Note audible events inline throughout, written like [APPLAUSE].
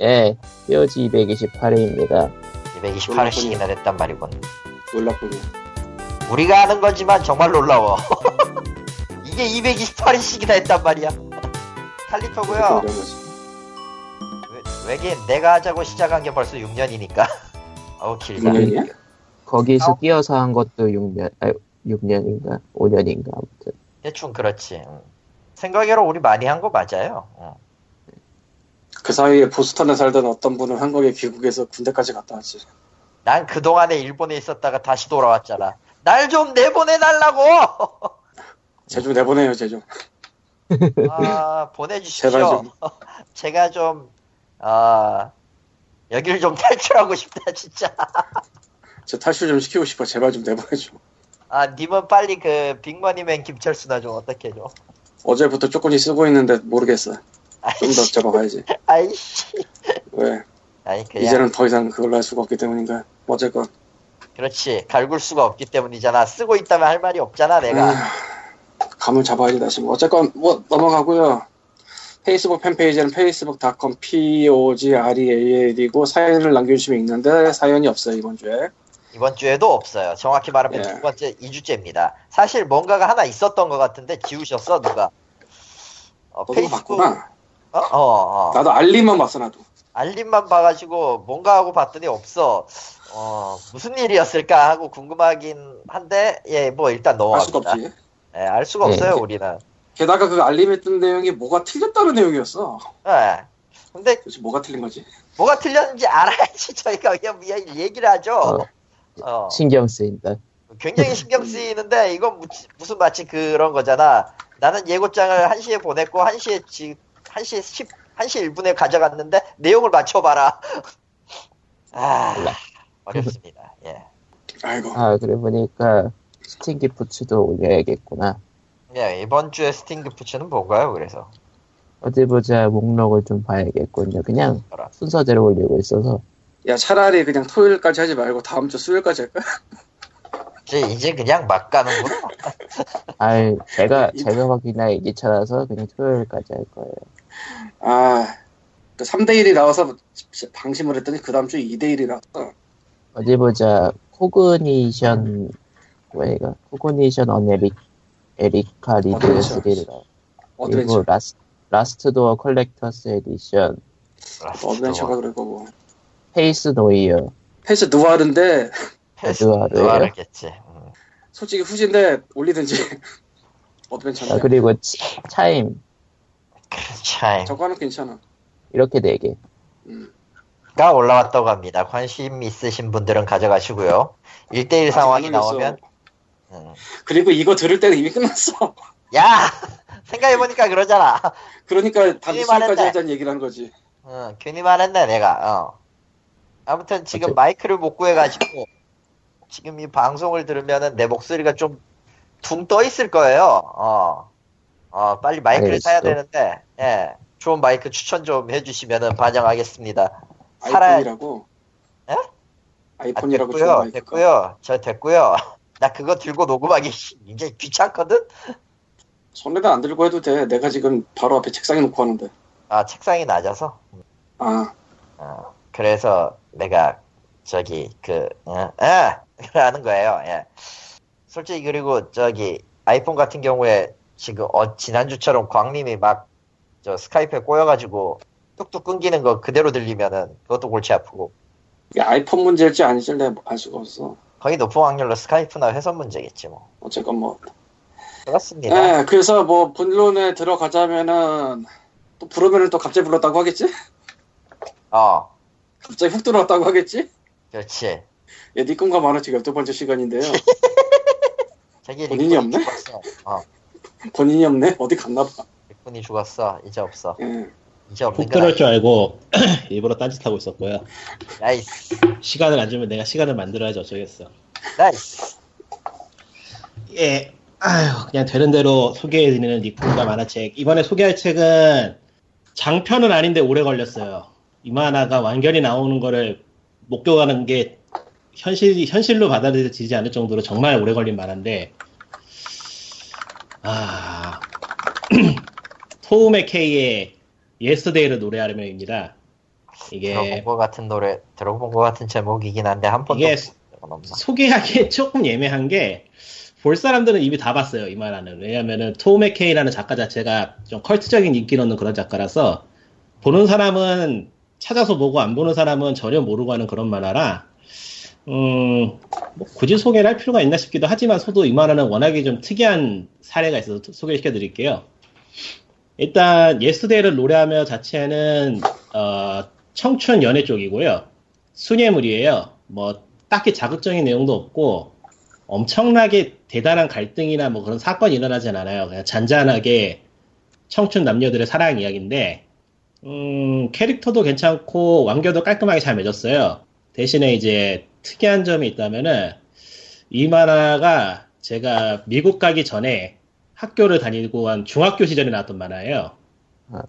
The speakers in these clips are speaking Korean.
예, POG 228회입니다. 228회씩이나 됐단 말이군. 놀랍군요. 우리가 아는 거지만 정말 놀라워. [LAUGHS] 이게 228회씩이나 했단 말이야. 칼리토고요. 이런 거지. 외- 외계인 내가 하자고 시작한 게 벌써 6년이니까. [LAUGHS] 어우 길다. 6년이야? 거기서 어? 끼어서 한 것도 6년, 아, 6년인가? 5년인가? 아무튼. 대충 그렇지. 응. 생각외로 우리 많이 한 거 맞아요. 응. 그 사이에 보스턴에 살던 어떤 분은 한국에 귀국해서 군대까지 갔다 왔지. 난 그동안에 일본에 있었다가 다시 돌아왔잖아. 날 좀 내보내달라고! [LAUGHS] 제주 내보내요, 제주. 아, 보내주십시오. 제발 좀. [LAUGHS] 제가 좀, 아, 여기를 좀 탈출하고 싶다, 진짜. [LAUGHS] 저 탈출 좀 시키고 싶어. 제발 좀 내보내줘. 아, 님은 빨리 그, 빅머니맨 김철수나 좀 어떻게 해줘. 어제부터 조금씩 쓰고 있는데 모르겠어. 좀더 잡아가야지. 아이씨. 왜? 아니, 그냥, 이제는 더 이상 그걸로 할 수가 없기 때문인가. 어쨌건. 그렇지. 갈굴 수가 없기 때문이잖아. 쓰고 있다면 할 말이 없잖아, 내가. 아, 감을 잡아야지 다시. 뭐 어쨌건 뭐 넘어가고요. 페이스북 팬페이지는 facebook.com pogreal이고 사연을 남겨주시면 있는데 사연이 없어요 이번 주에. 이번 주에도 없어요. 정확히 말하면 예. 두 번째 2주째입니다. 사실 뭔가가 하나 있었던 것 같은데 지우셨어, 누가. 어, 페이스북, 봤구나. 어? 어, 어. 나도 알림만 봤어 나도. 알림만 봐가지고 뭔가 하고 봤더니 없어. 어, 무슨 일이었을까 하고 궁금하긴 한데, 예, 뭐 일단 알 수가 넘어갑니다. 없지. 예, 알 수가 예. 없어요, 우리는. 게다가 그 알림에 뜬 내용이 뭐가 틀렸다는 내용이었어. 예. 근데 도대체 뭐가 틀린 거지? 뭐가 틀렸는지 알아야지 저희가 그냥 뭐 얘기를 하죠. 어. 어. 신경 쓰인다. 굉장히 신경 쓰이는데 이건 무- 무슨 마치 그런 거잖아. 나는 예고장을 1시에 보냈고 1시에 지 1시 10 1시 1분에 가져갔는데 내용을 맞춰 봐라. [LAUGHS] 아, 몰라. 어렵습니다. 예. 아이고. 아, 그래 보니까 스팅기 푸츠도 올려야겠구나. 예, 이번 주에 스팅크 푸츠는 뭔가요? 그래서 어디 보자 목록을 좀 봐야겠군요. 그냥 알아. 순서대로 올리고 있어서. 야 차라리 그냥 토요일까지 하지 말고 다음 주 수요일까지 할까? [LAUGHS] 이제 이제 그냥 막 가는구나. 아, 제가, [LAUGHS] 이- 제가 확인하 얘기쳐라서 그냥 토요일까지 할 거예요. 아, 그 3대1이 나와서 방심을 했더니 그 다음 주 2대1이 나왔어. 어디 보자 Cognition 뭐야 Cognition An Eric Erica Reed 어드벤처. 스릴러 그리고 어드벤처. Las, Last Door Collector's Edition 어드벤처가 그럴 거고. Face Noir Face 누아르인데 누아르예요? 누아르겠지. 음. 솔직히 후진데 올리든지 [LAUGHS] 어드벤처는 아, 그리고 치- 차임 참. 저거는 괜찮아. 이렇게 4개 음. 가 올라왔다고 합니다. 관심 있으신 분들은 가져가시고요. 1대1 아직 상황이. 나오면 음. 그리고 이거 들을 때는 이미 끝났어. [LAUGHS] 야 생각해보니까 그러잖아. 그러니까 말했네. 하자는 얘기를 한 거지. 어, 괜히 말했네 내가. 어. 아무튼 지금 어째- 마이크를 못 구해가지고 지금 이 방송을 들으면은 내 목소리가 좀 둥 떠 있을 거예요. 어. 어, 빨리 마이크를 알겠어. 사야 되는데 예. 좋은 마이크 추천 좀 해주시면은 반영하겠습니다. 아이폰이라고. 에? 아이폰이라고 아, 좋은 됐고요. 됐고요. 저 됐고요. [LAUGHS] 나 그거 들고 녹음하기 [LAUGHS] 이제 귀찮거든. 손에다 안 들고 해도 돼. 내가 지금 바로 앞에 책상에 놓고 하는데. 아 책상이 낮아서. 아, 어, 그래서 내가 저기 그 어, [LAUGHS] 에 하는 거예요. 예. 솔직히 그리고 저기 아이폰 같은 경우에 지금 어, 지난주처럼 광님이 막 저 스카이프에 꼬여가지고 뚝뚝 끊기는 거 그대로 들리면은 그것도 골치 아프고 이게 아이폰 문제일지 아닐지 내가 알 수가 없어. 거의 높은 확률로 스카이프나 회선 문제겠지 뭐. 어쨌건 뭐. 그렇습니다. 네, 그래서 뭐 본론에 들어가자면은 또 부르면은 또 갑자기 불렀다고 하겠지? 어, 갑자기 훅 들어왔다고 하겠지? 그렇지. 예, 네 꿈과 만화 지금 12번째 시간인데요. [LAUGHS] 저기 본인이 없네? 죽었어. 어, 본인이 없네? 어디 갔나 봐. 리꾼이 죽었어. 이제 없어. 예. 이제 없는 훅건 들어올 줄 알고 [CLEARS THROAT] 일부러 딴짓하고 있었고요. Nice. 시간을 안 주면 내가 시간을 만들어야지 어쩌겠어. Nice. 예, 아휴, 그냥 되는 대로 소개해드리는 니콘과 만화책. 이번에 소개할 책은 장편은 아닌데 오래 걸렸어요. 이 만화가 완결이 나오는 거를 목격하는 게 현실, 현실로 받아들여지지 않을 정도로 정말 오래 걸린 만화인데, 아, 토우메 케이의 Yesterday를 노래하며입니다. 이게 들어본 것 같은 노래, 들어본 것 같은 제목이긴 한데 한 번도 이게 본 적은 없나? 소개하기 [LAUGHS] 조금 애매한 게 볼 사람들은 이미 다 봤어요 이 만화는 왜냐면은 토우메 케이라는 작가 자체가 좀 컬트적인 인기를 얻는 그런 작가라서 보는 사람은 찾아서 보고 안 보는 사람은 전혀 모르고 하는 그런 만화라 음, 뭐 굳이 소개를 할 필요가 있나 싶기도 하지만 저도 이 만화는 워낙에 좀 특이한 사례가 있어서 소개시켜 드릴게요 일단 Yesterday를 노래하며 자체는 어, 청춘 연애 쪽이고요 순애물이에요 뭐 딱히 자극적인 내용도 없고 엄청나게 대단한 갈등이나 뭐 그런 사건이 일어나진 않아요. 그냥 잔잔하게 청춘 남녀들의 사랑 이야기인데, 음, 캐릭터도 괜찮고 완결도 깔끔하게 잘 맺었어요. 대신에 이제 특이한 점이 있다면은 이 만화가 제가 미국 가기 전에 학교를 다니고 한 중학교 시절에 나왔던 만화예요. 아.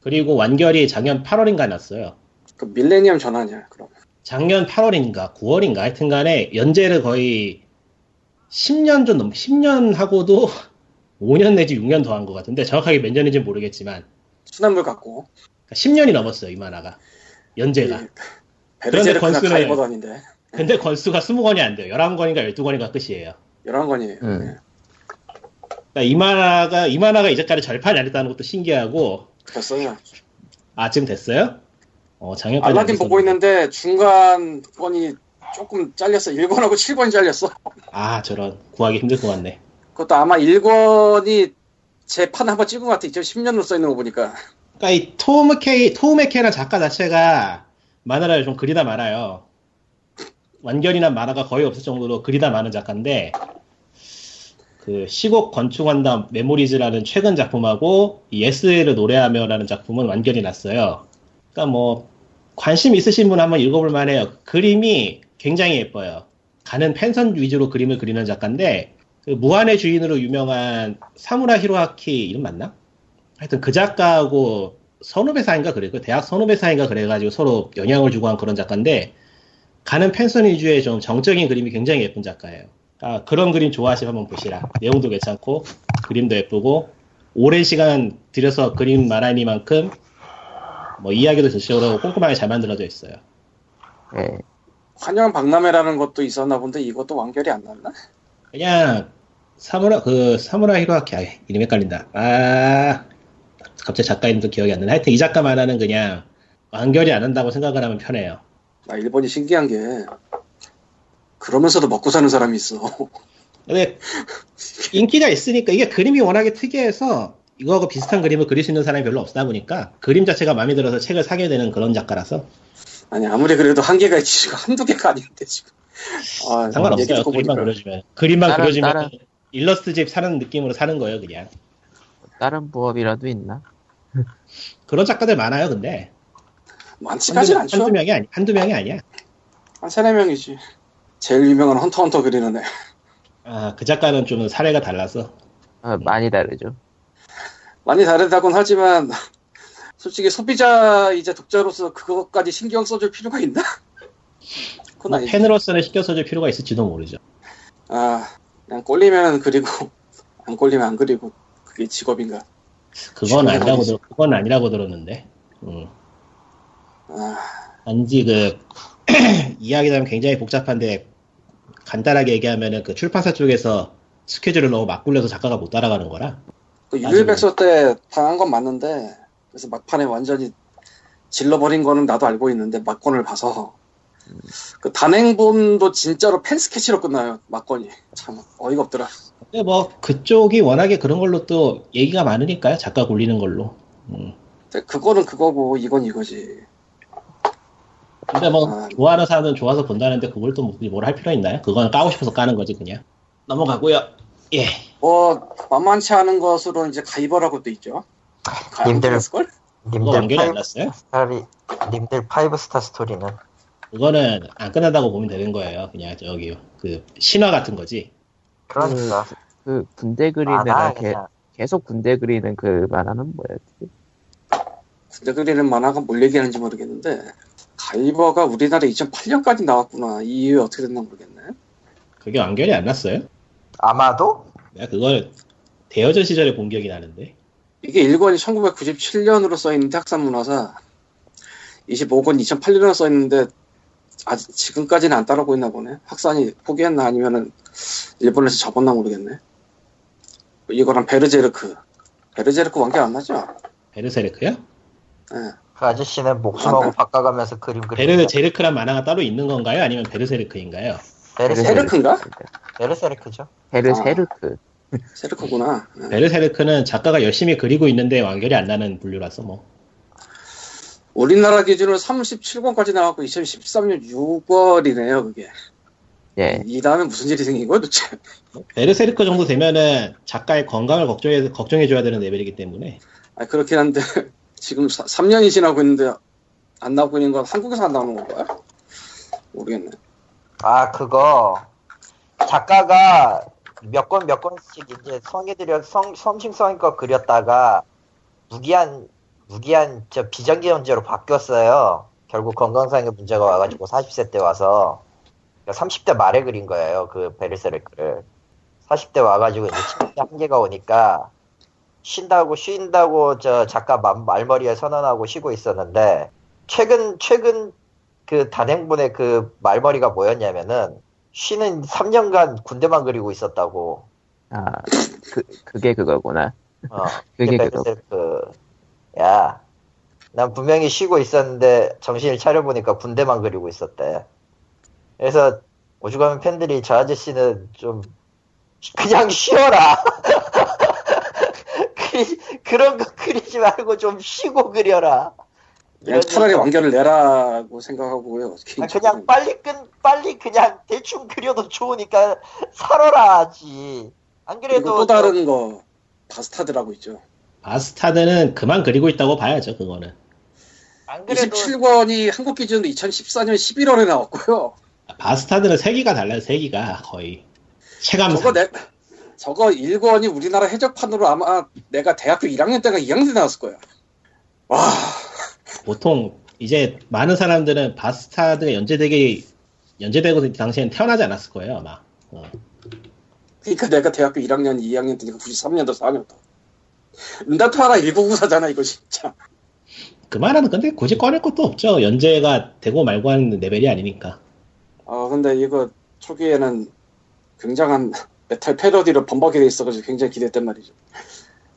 그리고 완결이 작년 8월인가 났어요. 그 밀레니엄 전환이야 그럼. 작년 8월인가 9월인가 하여튼 간에 연재를 거의 10년 좀 넘, 10년 하고도 [LAUGHS] 5년 내지 6년 더 한 것 같은데 정확하게 몇 년인지 는 모르겠지만 순환물 갖고. 10년이 넘었어요 이 만화가 연재가 이 베르제르크나 건수는- 가이버던인데. 근데 건수가 20권이 안 돼요 11권인가 12권인가 끝이에요 11권이에요. 음. 그러니까 이 만화가 이 만화가 이제까지 절판이 안 됐다는 것도 신기하고 됐어요. 아 지금 됐어요? 어 작년까지 알라딘 안 보고. 있는데 중간 권이 조금 잘렸어. 1권하고 7권이 잘렸어. 아 저런 구하기 힘들 것 같네 그것도 아마 1권이 재판 한번 찍은 것 같아. 2010년으로 써있는 거 보니까. 그러니까 이 토우메 케이 토우메 케이라는 작가 자체가 만화를 좀 그리다 말아요. 완결이 난 만화가 거의 없을 정도로 그리다 마는 작가인데 그 시곡 건축한다 Memories라는 최근 작품하고 이 예스를 노래하며라는 작품은 완결이 났어요. 그러니까 뭐 관심 있으신 분 한번 읽어볼 만해요. 그림이 굉장히 예뻐요. 가는 펜선 위주로 그림을 그리는 작가인데 그 무한의 주인으로 유명한 사무라 히로아키 이름 맞나? 하여튼 그 작가하고 선후배 사인가 그래. 그 대학 선후배 사인가 그래가지고 서로 영향을 주고 한 그런 작가인데 가는 펜션 위주의 좀 정적인 그림이 굉장히 예쁜 작가예요. 아, 그런 그림 좋아하시면 한번 보시라. 내용도 괜찮고 그림도 예쁘고 오랜 시간 들여서 그림 만화이니만큼 뭐 이야기도 전체적으로 꼼꼼하게 잘 만들어져 있어요. 예. 환영 박람회라는 것도 있었나 본데 이것도 완결이 안 났나? 그냥 사무라 그 사무라 히로아키 아, 이름 헷갈린다. 아 갑자기 작가 이름도 기억이 안 나네. 하여튼 이 작가 만화는 그냥 완결이 안 한다고 생각을 하면 편해요. 나 일본이 신기한 게 그러면서도 먹고 사는 사람이 있어. 근데 [LAUGHS] 인기가 있으니까 이게 그림이 워낙에 특이해서 이거하고 비슷한 그림을 그릴 수 있는 사람이 별로 없다 보니까 그림 자체가 마음에 들어서 책을 사게 되는 그런 작가라서 아니 아무리 그래도 한계가 있지 지금 한두 개가 아닌데 지금. 아, [LAUGHS] 상관없어요. 그림만 보니까. 그려주면 그림만 다른- 그려주면 다른- 일러스트 집 사는 느낌으로 사는 거예요 그냥. 다른 부업이라도 있나? 그런 작가들 많아요 근데 많지까진 한두, 않죠. 한두 명이 아니 한두 명이 아니야. 한 세네 명이지. 제일 유명한 헌터 헌터 그리는 애. 아 그 작가는 좀 사례가 달라서 아, 많이 다르죠. 많이 다르다곤 하지만 솔직히 소비자이자 독자로서 그것까지 신경 써줄 필요가 있나? [LAUGHS] 그건 뭐. 팬으로서는 신경 써줄 필요가 있을지도 모르죠. 아 그냥 꼴리면 그리고 [LAUGHS] 안 꼴리면 안 그리고 그게 직업인가? 그건 아니라고. 들, 그건 아니라고 들었는데. 음. 아 단지 그 [CLEARS THROAT] 이야기하면 굉장히 복잡한데 간단하게 얘기하면은 그 출판사 쪽에서 스케줄을 너무 막 굴려서 작가가 못 따라가는 거라. 그. 유일백서 때 당한 건 맞는데 그래서 막판에 완전히 질러버린 거는 나도 알고 있는데 막건을 봐서 그 단행본도 진짜로 펜 스케치로 끝나요 막건이 참 어이가 없더라 근데 뭐 그쪽이 워낙에 그런 걸로 또 얘기가 많으니까요. 작가 굴리는 걸로. 음. 근데 그거는 그거고 이건 이거지 근데 뭐 아. 좋아하는 사람은 좋아서 본다는데 그걸 또 뭘 할 필요 있나요? 그건 까고 싶어서 까는 거지 그냥. 넘어가고요. 예. 뭐 만만치 않은 것으로 이제 가이버라고 또 있죠 님들. 걸 님들 완결이 안 Five 났어요? 스타리, 님들 Five Star Story는 그거는 안 끝난다고 보면 되는 거예요. 그냥 저기 그 신화 같은 거지. 그러니까 그 군대 그리는 아, 개, 계속 군대 그리는 그 만화는 뭐였지? 군대 그리는 만화가 뭘 얘기하는지 모르겠는데 가이버가 우리나라에 2008년까지 나왔구나 이 이후에 어떻게 됐나 모르겠네 그게 완결이 안 났어요? 아마도 내가 그걸 대여점 시절에 본 기억이 나는데. 이게 1권이 1997년으로 써있는데 학산문화사 25권 2008년에 써있는데 아직 지금까지는 안 따라오고 있나 보네. 학산이 포기했나 아니면은 일본에서 접었나 모르겠네. 이거랑 베르제르크. 베르제르크 완결 안 나죠? 베르세르크요? 예. 그 아저씨는 목숨하고 아, 바꿔가면서 그림 그리는 베르 제르크란 만화가 따로 있는 건가요? 아니면 베르세르크인가요? 베르세르크 베르크인가? 베르세르크죠. 베르세르크. 세르크구나. 예. 베르세르크는 작가가 열심히 그리고 있는데 완결이 안 나는 분류라서 뭐 우리나라 기준으로 37권까지 나왔고 2013년 6월이네요, 그게. 예. 이 다음에 무슨 일이 생긴 거야, 도대체? 베르세르크 정도 되면은 작가의 건강을 걱정해 걱정해줘야 되는 레벨이기 때문에 아, 그렇긴 한데, 지금 3년이 지나고 있는데, 안 나오고 있는 건 한국에서 안 나오는 건가요? 모르겠네. 아 그거 작가가 몇 권 몇 권씩 이제 성애들여 성 섬싱성의껏 그렸다가 무기한 무기한 저 비정기 현재로 바뀌었어요. 결국 건강상의 문제가 와가지고 40세 때 와서 30대 말에 그린 거예요. 그 베르세르크를 40대 와가지고 이제 70대 한계가 오니까 쉰다고 쉰다고 저 작가 말- 말머리에 선언하고 쉬고 있었는데 최근 최근 그 단행본의 그 말머리가 뭐였냐면은 쉬는 3년간 군대만 그리고 있었다고. 아, 그, 그게 그거구나. 어, [LAUGHS] 그게 그거. 베르세르크. 야, 난 분명히 쉬고 있었는데 정신을 차려보니까 군대만 그리고 있었대. 그래서 오죽하면 팬들이 저 아저씨는 좀 그냥 쉬어라. [LAUGHS] 그리, 그런 거 그리지 말고 좀 쉬고 그려라. 그냥 차라리. 완결을 내라고 생각하고요. 아. 그냥 빨리 끝 빨리 그냥 대충 그려도 좋으니까 살아라 하지. 안 그래도 또 다른 거, 바스타드라고 있죠. 바스타드는 그만 그리고 있다고 봐야죠 그거는 안 그래도 27권이 한국 기준으로 2014년 11월에 나왔고요. 바스타드는 세기가 달라요 세기가 거의 체감상 저거 내, 저거 1권이 우리나라 해적판으로 아마 내가 대학교 1학년 때가 2학년 때 나왔을 거야. 와, 보통 이제 많은 사람들은 바스타드가 연재되기 연재되고 그 당시엔 태어나지 않았을 거예요 아마 어. 그러니까 내가 대학교 1학년, 2학년 때니까 93년도, 4년도. 은다투 하나 1994잖아, 이거 진짜. 그 말은 근데 굳이 꺼낼 것도 없죠 연재가 되고 말고 하는 레벨이 아니니까 아, 근데 이거 초기에는 굉장한 메탈 패러디로 범벅이 돼 있어가지고 굉장히 기대했단 말이죠.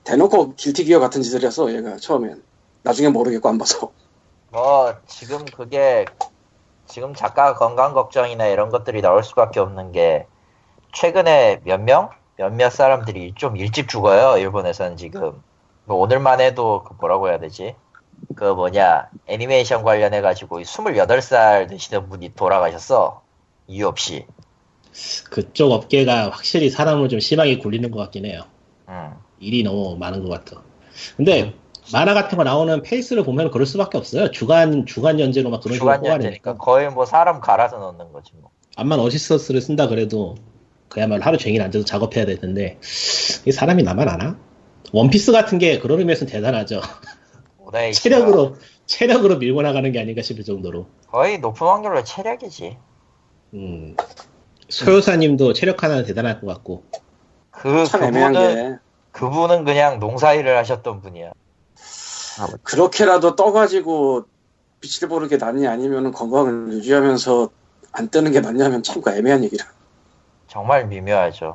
대놓고 Guilty Gear 같은 짓을 해서 얘가 처음엔. 나중에 모르겠고 안 봐서. 뭐 지금 그게 지금 작가 건강 걱정이나 이런 것들이 나올 수밖에 없는 게 최근에 몇 명? 몇몇 사람들이 좀 일찍 죽어요. 일본에서는 지금. 뭐 오늘만 해도 그 뭐라고 해야 되지? 그 뭐냐 애니메이션 관련해 가지고 28살 되시는 분이 돌아가셨어. 이유 없이. 그쪽 업계가 확실히 사람을 좀 심하게 굴리는 것 같긴 해요 음. 일이 너무 많은 것 같아 근데 만화 같은 거 나오는 페이스를 보면 그럴 수밖에 없어요 주간 주간 연재로 막 그런 식으로 뽑아내니까 거의 뭐 사람 갈아서 넣는 거지 뭐. 암만 assistants를 쓴다 그래도 그야말로 하루 종일 앉아서 작업해야 될 텐데 이 사람이 나만 아나? 원피스 같은 게 그런 의미에서는 대단하죠. 오다이 씨가 체력으로 체력으로 밀고 나가는 게 아닌가 싶을 정도로. 거의 높은 확률로 체력이지. 음. 소요사님도 체력 하나는 대단할 것 같고. 그 참 애매한 그분은 게. 그분은 그냥 농사일을 하셨던 분이야. 아, 뭐, 그렇게라도 떠가지고 빛을 보는 게 낫냐 아니면 건강을 유지하면서 안 뜨는 게 낫냐면 참 그 애매한 얘기라. 정말 미묘하죠.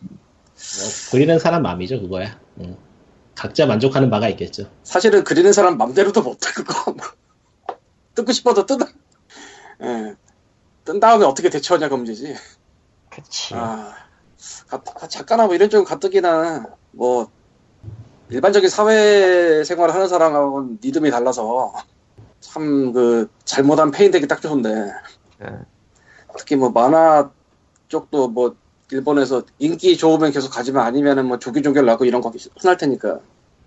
뭐, 그리는 사람 마음이죠 그거야. 음. 각자 만족하는 바가 있겠죠. 사실은 그리는 사람 맘대로도 못해 그거. 뜨고 싶어도 뜨다. 예. 뜬 다음에 어떻게 대처하냐가 문제지. 그치. 아, 작가나 뭐 이런 쪽은 가뜩이나 뭐 일반적인 사회 생활을 하는 사람하고는 리듬이 달라서 참 그 잘못한 페인되기 딱 좋은데 예. 특히 뭐 만화 쪽도 뭐 일본에서 인기 좋으면 계속 가지만 아니면은 뭐 조기조결 나고 이런 거 흔할 테니까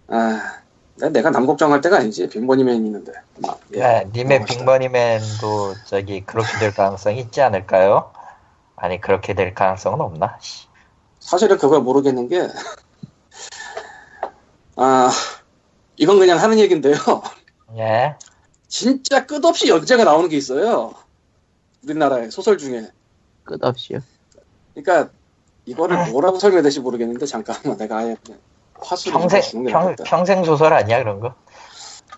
아 내- 내가 남 걱정할 때가 아니지 빈보니맨 있는데 막, 예. 야, 님의. 빅머니맨도 저기 그렇게 될 가능성이 있지 않을까요? 아니 그렇게 될 가능성은 없나? 씨. 사실은 그걸 모르겠는 게, 아, 이건 그냥 하는 얘기인데요. 예. 진짜 끝없이 연재가 나오는 게 있어요. 우리나라의 소설 중에. 끝없이요. 그러니까, 이거를 뭐라고 설명해야 될지 모르겠는데, 잠깐만, 내가 아예 그냥 화수를 평생 평. 평생 소설 아니야 그런 거?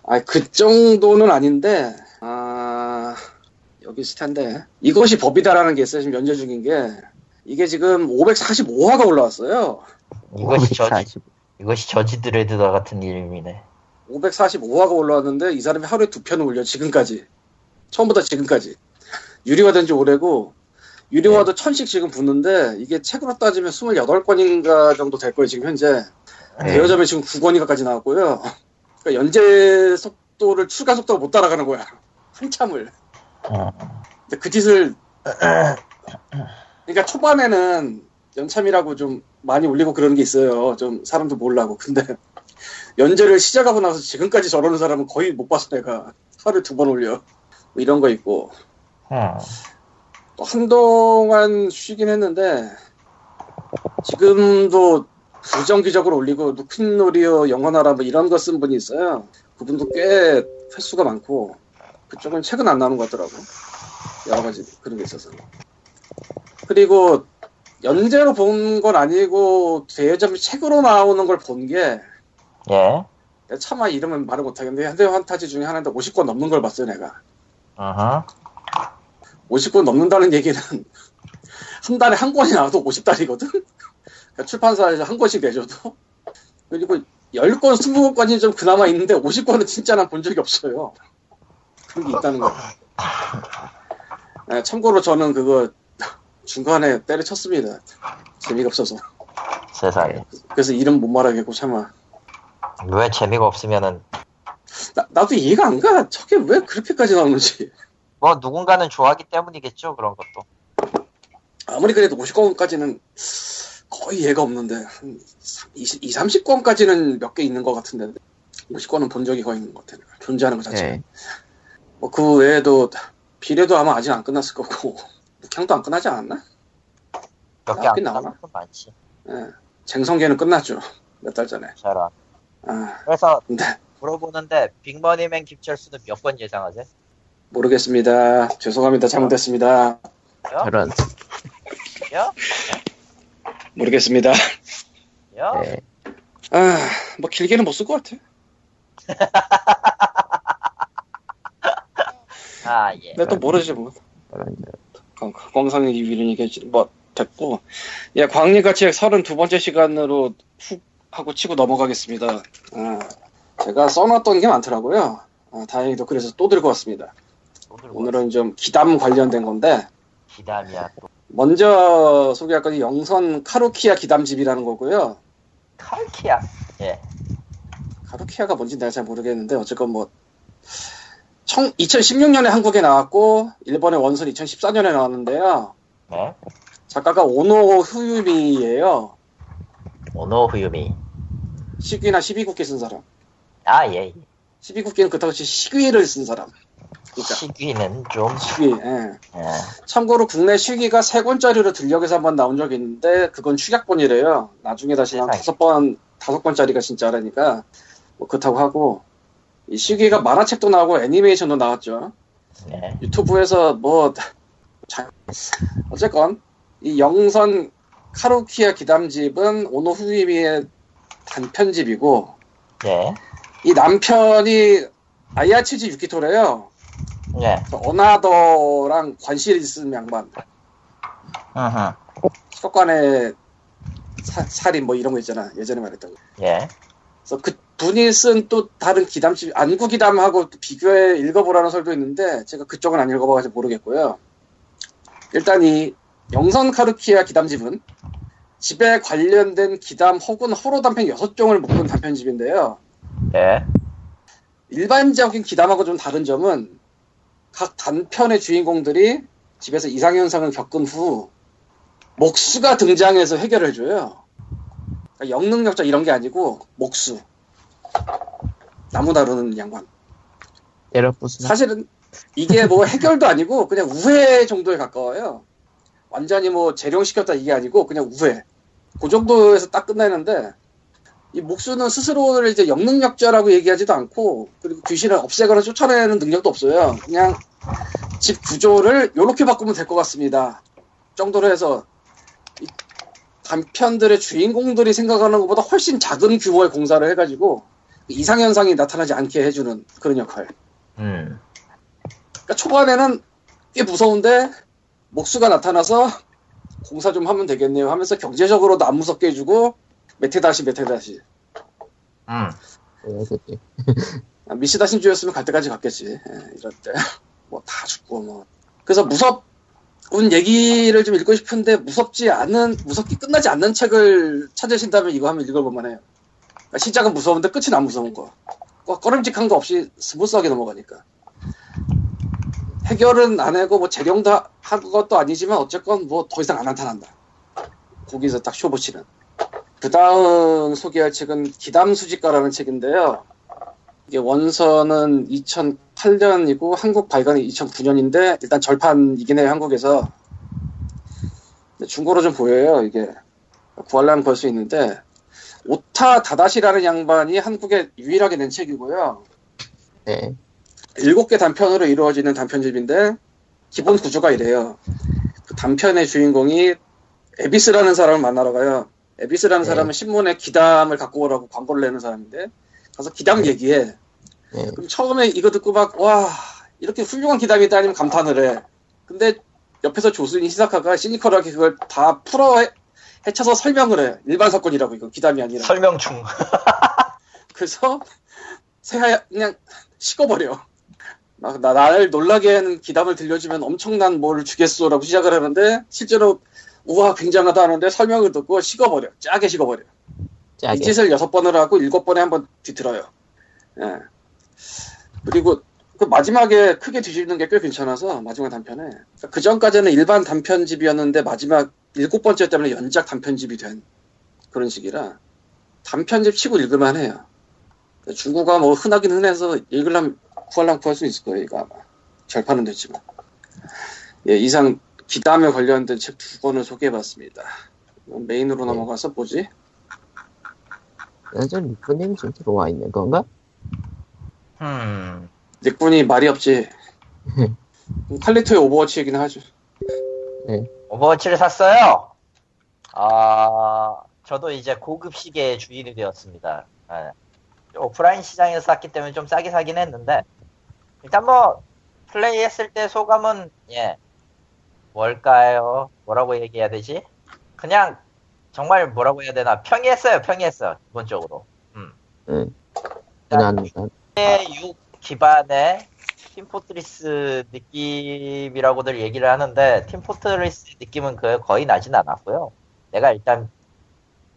아, 그 정도는 아닌데, 아, 여기 있을 텐데. 이것이 법이다라는 게 있어요. 지금 연재 중인 게. 이게 지금 545화가 올라왔어요. 이것이 저지 540. 이것이 저지 드레드다 같은 이름이네. 545화가 올라왔는데 이 사람이 하루에 두 편을 올려 지금까지 처음부터 지금까지 유리화된 지 오래고 유리화도 천씩 지금 붙는데 이게 책으로 따지면 28권인가 정도 될 거예요 지금 현재 네. 대여점에 지금 9권인가까지 나왔고요. 그러니까 연재 속도를 출간 속도가 못 따라가는 거야. 한참을. 음. 근데 그 짓을 [CLEARS THROAT] 그러니까 초반에는 연참이라고 좀 많이 올리고 그러는 게 있어요. 좀 사람도 몰라고. 근데 연재를 시작하고 나서 지금까지 저러는 사람은 거의 못 봤어 내가 하루에 두 번 올려. 뭐 이런 거 있고. 음. 또 한동안 쉬긴 했는데 지금도 부정기적으로 올리고 루핀노리오 영원하라 뭐 이런 거 쓴 분이 있어요 그분도 꽤 횟수가 많고 그쪽은 책은 안 나오는 것 같더라고 여러 가지 그런 게 있어서 그리고 연재로 본 건 아니고 대여점 책으로 나오는 걸 본 게 예. 차마 이름은 말을 못하겠는데 현대 환타지 중에 하나인데 50권 넘는 걸 봤어요 내가 어허. 50권 넘는다는 얘기는 [LAUGHS] 한 달에 한 권이 나와도 50달이거든? 출판사에서 한 권씩 내줘도 [LAUGHS] 그리고 10권, 20권까지 좀 그나마 있는데 50권은 진짜 난 본 적이 없어요 그런 게 있다는 거 네, 참고로 저는 그거 중간에 때려쳤습니다 재미가 없어서 세상에. 그래서 이름 못 말하겠고 참아 왜 재미가 없으면은 나, 나도 이해가 안 가. 저게 왜 그렇게까지 나오는지. 뭐 누군가는 좋아하기 때문이겠죠 그런 것도. 아무리 그래도 50권까지는 거의 이해가 없는데, 한 20, 20 30권까지는 몇 개 있는 것 같은데, 50권은 본 적이 거의 있는 것 같아요. 존재하는 것 자체. 예. 뭐그 외에도, 비례도 아마 아직 안 끝났을 거고, 북향도 안 끝나지 않았나? 몇 개 안 나오나? 많지. 예. 쟁성계는 끝났죠. 몇 달 전에. 저런. 아, 그래서 근데, 물어보는데 빅머니맨 김철수는 몇번 예상하세요? 모르겠습니다. 죄송합니다. 잘못했습니다. 저런. 야? 모르겠습니다. 야? 예. 아, 뭐 길게는 못 쓸 것 같아. [LAUGHS] 아 예. 근데 또 모르지 뭐. 광상이 위는 이게 뭐 됐고 예 광리같이 32번째 시간으로 훅 하고 치고 넘어가겠습니다 아, 제가 써놨던 게 많더라고요 아, 다행히도 그래서 또 들고 왔습니다 오늘 오늘은 좀 기담 관련된 건데 기담이야. 또 먼저 소개할 건 영선 카루키아 기담집이라는 거고요 칼키야. 예. 카루키아가 뭔지 내가 잘 모르겠는데 어쨌건 뭐 청, 2016년에 한국에 나왔고 일본의 원선 2014년에 나왔는데요 네. 작가가 오노 후유미예요 오노 후유미. 시귀나 12국기 쓴 사람. 아 예. 12국기는 그렇다고 치 시귀를 쓴 사람. 그러니까 시기는 좀. 시귀. 예. 예. 참고로 국내 시귀가 세 권짜리로 들녘에서 한번 나온 적이 있는데 그건 축약본이래요. 나중에 다시 한. 다섯 번 다섯 권짜리가 진짜라니까 뭐 그렇다고 하고 이 시귀가 만화책도 나오고 애니메이션도 나왔죠. 예. 유튜브에서 뭐 자- 어쨌건 이 영선 카루키아 기담집은 오노 후이미의 단편집이고 예. 이 남편이 아야치지 유키토래요. 예. 어나더랑 관실이 쓴 양반. 으흠. 수족관의 사- 살인 뭐 이런 거 있잖아. 예전에 말했던 거. 예. 그래서 그 분이 쓴 또 다른 기담집, 안구 기담하고 또 비교해 읽어보라는 설도 있는데 제가 그쪽은 안 읽어봐가지고 모르겠고요. 일단 이 영선 카루키아 기담집은 집에 관련된 기담 혹은 호러 단편 6종을 묶은 단편집인데요. 예. 일반적인 기담하고 좀 다른 점은 각 단편의 주인공들이 집에서 이상현상을 겪은 후 목수가 등장해서 해결을 해줘요. 그러니까 영능력자 이런 게 아니고 목수. 나무 다루는 양반. 부수나. 사실은 이게 뭐 해결도 아니고 그냥 우회 정도에 가까워요. 완전히 뭐 재룡시켰다 이게 아니고 그냥 우회. 그 정도에서 딱 끝나는데 이 목수는 스스로를 이제 영능력자라고 얘기하지도 않고 그리고 귀신을 없애거나 쫓아내는 능력도 없어요. 그냥 집 구조를 이렇게 바꾸면 될 것 같습니다. 정도로 해서 이 단편들의 주인공들이 생각하는 것보다 훨씬 작은 규모의 공사를 해가지고 이상현상이 나타나지 않게 해주는 그런 역할. 음. 그러니까 초반에는 꽤 무서운데 목수가 나타나서 공사 좀 하면 되겠네요 하면서 경제적으로도 안 무섭게 해주고 메테다시 메테다시. 음. 그랬었지. 아, 미시다 신주였으면 갈 때까지 갔겠지. 예, 이럴 때. [LAUGHS] 뭐 다 죽고 뭐. 그래서 무섭군 얘기를 좀 읽고 싶은데 무섭지 않은 무섭게 끝나지 않는 책을 찾으신다면 이거 하면 읽어볼만 해요. 그러니까 시작은 무서운데 끝은 안 무서운 거. 꺼- 꺼림직한 거 없이 smooth하게 넘어가니까. 해결은 안 하고 뭐 제령도 하- 한 것도 아니지만 어쨌건 뭐 더 이상 안 나타난다. 거기서 딱 쇼부 치는 그 다음 소개할 책은 기담수집가라는 책인데요. 이게 원서는 2008년이고 한국 발간이 2009년인데 일단 절판이긴 해요 한국에서. 중고로 좀 보여요 이게. 구하려면 볼 수 있는데. 오타 다다시라는 양반이 한국에 유일하게 낸 책이고요. 네. 일곱 개 단편으로 이루어지는 단편집인데 기본 구조가 이래요. 그 단편의 주인공이 에비스라는 사람을 만나러 가요 에비스라는 네. 사람은 신문에 기담을 갖고 오라고 광고를 내는 사람인데 가서 기담 네. 얘기해 네. 그럼 처음에 이거 듣고 막, 와, 이렇게 훌륭한 기담이다 아니면 감탄을 해. 근데 옆에서 조순이 시사카가 시니컬하게 그걸 다 풀어 해, 헤쳐서 설명을 해. 일반 사건이라고 이거 기담이 아니라. 설명 중. [LAUGHS] 그래서 새하얗 그냥 식어버려. 막 나, 나를 놀라게 하는 기담을 들려주면 엄청난 뭘 주겠소라고 시작을 하는데 실제로 우와 굉장하다 하는데 설명을 듣고 식어버려. 짜게 식어버려. 이 짜게. 짓을 여섯 번을 하고 일곱 번에 한 번 뒤틀어요. 예. 그리고 그 마지막에 크게 뒤집는 게 꽤 괜찮아서 마지막 단편에 그 전까지는 일반 단편집이었는데 마지막 일곱 번째 때문에 연작 단편집이 된 그런 식이라 단편집 치고 읽을만 해요. 중국어 뭐 흔하긴 흔해서 읽으려면 구할랑 구할 수 있을 거예요 이거 아마 절판은 됐지만 예 이상 기담에 관련된 책 두 권을 소개해봤습니다. 메인으로 네. 넘어가서 뭐지? 완전 리프님이 지금 들어와 있는 건가? 음. 니꾼이 말이 없지. [LAUGHS] 칼리토의 오버워치 얘기는 하죠. 오버워치를 샀어요. 아, 저도 이제 고급 시계의 주인이 되었습니다. 예. 오프라인 시장에서 샀기 때문에 좀 싸게 사긴 했는데, 일단 뭐, 플레이했을 때 소감은, 예, 뭘까요? 뭐라고 얘기해야 되지? 그냥, 정말 뭐라고 해야 되나, 평이했어요, 평이했어요, 기본적으로. 응. 무난무난. 6 기반의 팀포트리스 느낌이라고들 얘기를 하는데 팀포트리스 느낌은 그 거의 나진 않았고요. 내가 일단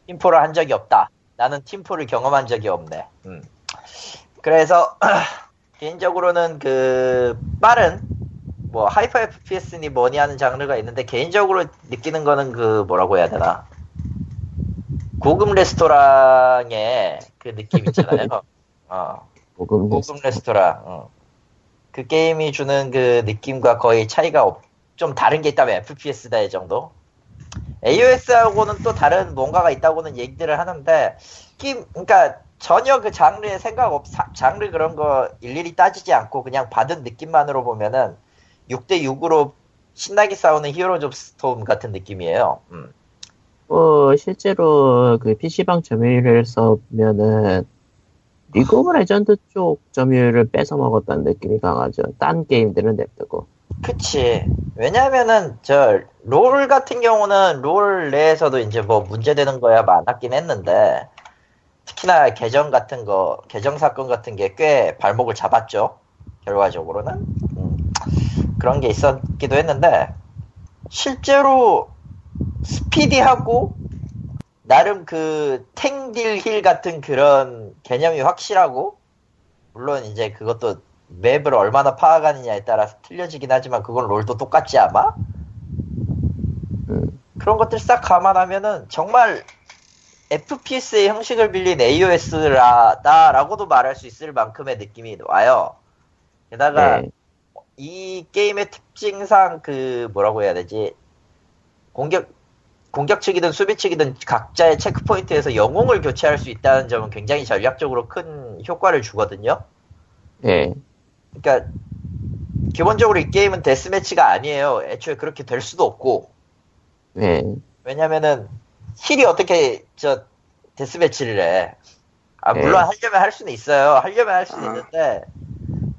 팀포를 한 적이 없다. 나는 팀포를 경험한 적이 없네. 음. 그래서 [CLEARS THROAT] 개인적으로는 그 빠른 뭐 hyper FPS니 뭐니 하는 장르가 있는데 개인적으로 느끼는 거는 그 뭐라고 해야 되나 고급 레스토랑의 그 느낌 있잖아요. [LAUGHS] 어. 고급 고급 레스토랑. 어. 그 게임이 주는 그 느낌과 거의 차이가 없, 좀 다른 게 있다면 FPS다 이 정도. AOS하고는 또 다른 뭔가가 있다고는 얘기들을 하는데, 게임, 그러니까 전혀 그 장르에 생각 없, 사- 장르 그런 거 일일이 따지지 않고 그냥 받은 느낌만으로 보면은 6대 6으로 신나게 싸우는 히어로즈 오브 스톰 같은 느낌이에요. 음. 뭐 실제로 그 PC방 점유율을 써면은 리그 오브 레전드 쪽 점유율을 뺏어 먹었다는 느낌이 강하죠. 딴 게임들은 냅두고. 그치. 왜냐면은, 저, 롤 같은 경우는 롤 내에서도 이제 뭐 문제되는 거야 많았긴 했는데, 특히나 계정 같은 거, 계정 사건 같은 게 꽤 발목을 잡았죠. 결과적으로는. 음, 그런 게 있었기도 했는데, 실제로 스피디하고, 나름 그 탱딜 힐 같은 그런 개념이 확실하고, 물론 이제 그것도 맵을 얼마나 파악하느냐에 따라서 틀려지긴 하지만 그건 롤도 똑같지 아마? 음. 그런 것들 싹 감안하면은 정말 FPS의 형식을 빌린 AOS라다라고도 말할 수 있을 만큼의 느낌이 와요. 게다가 네. 이 게임의 특징상 그 뭐라고 해야 되지? 공격 공격 측이든 수비 측이든 각자의 checkpoint에서 영웅을 교체할 수 있다는 점은 굉장히 전략적으로 큰 효과를 주거든요. 네. 그러니까 기본적으로 이 게임은 deathmatch가 아니에요. 애초에 그렇게 될 수도 없고 네. 왜냐면은 heal이 어떻게 저 deathmatch를 해? 아 네. 물론 하려면 할 수는 있어요. 하려면 할 수는 아. 있는데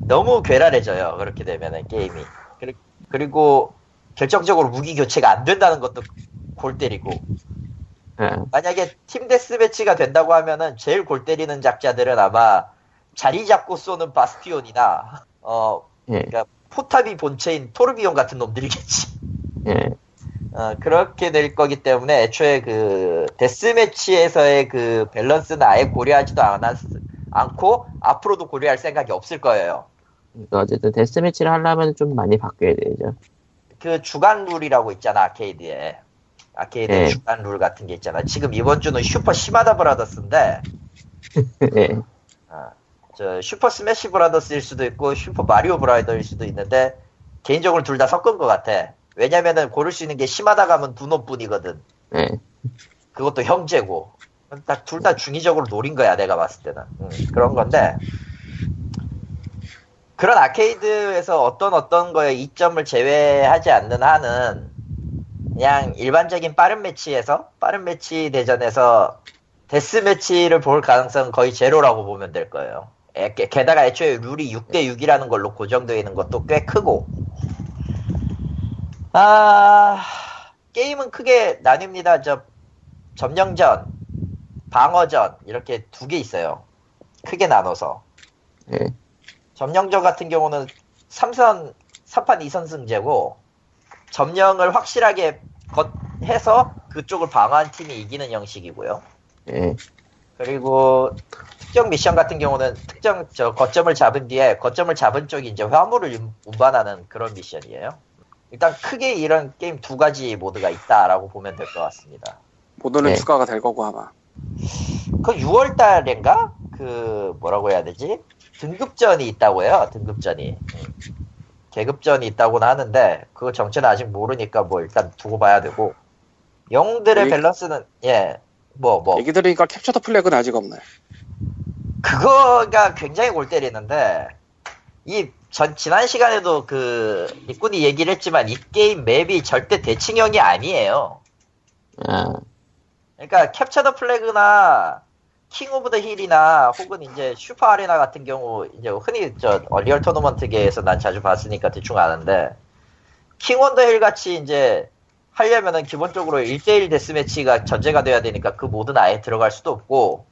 너무 괴랄해져요. 그렇게 되면은 게임이. 그리- 그리고 결정적으로 무기 교체가 안 된다는 것도 골 때리고 예. 만약에 team deathmatch가 된다고 하면은 제일 골 때리는 작자들은 아마 자리 잡고 쏘는 바스티온이나 어 예. 그러니까 포탑이 본체인 토르비온 같은 놈들이겠지. 예. [LAUGHS] 어, 그렇게 될 거기 때문에 애초에 그 데스매치에서의 그 밸런스는 아예 고려하지도 않았, 않고 앞으로도 고려할 생각이 없을 거예요. 그러니까 어쨌든 deathmatch를 하려면 좀 많이 바뀌어야 되죠. 그 주간 룰이라고 있잖아 아케이드에 아케이드 네. 주간 룰 같은 게 있잖아. 지금 이번 주는 슈퍼 시마다 브라더스인데 예. [LAUGHS] 어, 저 슈퍼 스매시 브라더스일 수도 있고 슈퍼 마리오 브라더일 수도 있는데 개인적으로 둘 다 섞은 것 같아. 왜냐면은 고를 수 있는 게 시마다 가면 두 놈뿐이거든. 예. 그것도 형제고 딱 둘 다 중의적으로 노린 거야 내가 봤을 때는 음, 그런 건데 그런 아케이드에서 어떤 어떤 거에 이점을 제외하지 않는 한은 그냥 일반적인 빠른 매치에서 빠른 매치 대전에서 deathmatch를 볼 가능성은 거의 제로라고 보면 될 거예요. 게다가 애초에 룰이 6대 6이라는 걸로 고정되어 있는 것도 꽤 크고 아 게임은 크게 나뉩니다. 저 점령전, 방어전 이렇게 두 개 있어요. 크게 나눠서 예. 점령전 같은 경우는 3선 3판 2선 승제고 점령을 확실하게 거- 해서 그쪽을 방어한 팀이 이기는 형식이고요. 예. 그리고 특정 미션 같은 경우는 특정 저 거점을 잡은 뒤에 거점을 잡은 쪽이 이제 화물을 운- 운반하는 그런 미션이에요. 일단 크게 이런 게임 두 가지 모드가 있다라고 보면 될 것 같습니다. 모드는 네. 추가가 될 거고 아마. 그 6월 달인가? 그 뭐라고 해야 되지? 등급전이 있다고 해요. 등급전이. 음. 계급전이 있다고는 하는데 그거 정체는 아직 모르니까 뭐 일단 두고 봐야 되고 영웅들의 얘기- 밸런스는 예. 뭐 뭐. 얘기 들으니까 캡처 더 플래그는 아직 없네. 그거가 굉장히 골 때리는데 이 전 지난 시간에도 그 니꾼이 얘기를 했지만 이 게임 맵이 절대 대칭형이 아니에요. 아, 그러니까 capture the flag나 king of the hill이나 혹은 이제 슈퍼 아레나 같은 경우 이제 흔히 저 언리얼 토너먼트계에서 난 자주 봤으니까 대충 아는데 king of the hill 같이 이제 하려면은 기본적으로 1대1 deathmatch가 전제가 돼야 되니까 그 모드는 아예 들어갈 수도 없고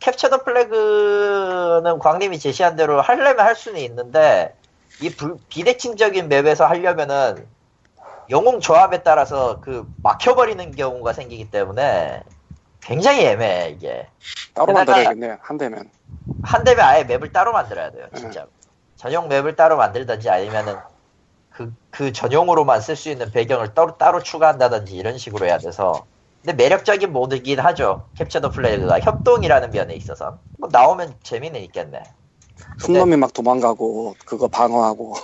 캡처 더 플래그는 광님이 제시한 대로 하려면 할 수는 있는데 이 불- 비대칭적인 맵에서 하려면은 영웅 조합에 따라서 그 막혀버리는 경우가 생기기 때문에 굉장히 애매해 이게. 따로 만들어야겠네 한 대면. 한 대면 아예 맵을 따로 만들어야 돼요 진짜. 전용 맵을 따로 만들든지 아니면은 그, 그 전용으로만 쓸 수 있는 배경을 따로 따로 추가한다든지 이런 식으로 해야 돼서. 근데 매력적인 모드긴 하죠. capture the flag가 협동이라는 면에 있어서. 뭐 나오면 재미는 있겠네. 큰 놈이 막 도망가고 그거 방어하고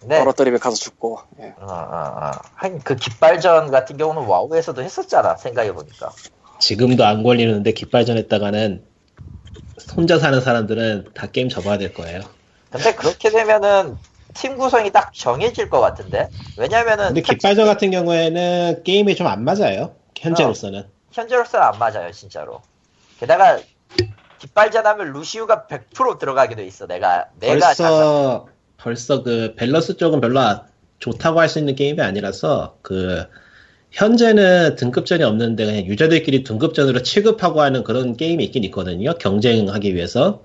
근데 떨어뜨리면 가서 죽고. 예. 어, 어, 어. 하긴 그 깃발전 같은 경우는 와우에서도 했었잖아 생각해보니까 지금도 안 걸리는데 깃발전 했다가는 혼자 사는 사람들은 다 게임 접어야 될 거예요. 근데 그렇게 되면은 팀 구성이 딱 정해질 것 같은데 왜냐면은 근데 깃발전 같은 경우에는 게임이 좀 안 맞아요. 현재로서는. 현재로서는 안 맞아요, 진짜로. 게다가 깃발전 하면 루시우가 100% 들어가게 돼 있어. 내가 내가 잠깐- 벌써 벌써 그 밸런스 쪽은 별로 아- 좋다고 할 수 있는 게임이 아니라서 그 현재는 등급전이 없는데 그냥 유저들끼리 등급전으로 취급하고 하는 그런 게임이 있긴 있거든요. 경쟁하기 위해서.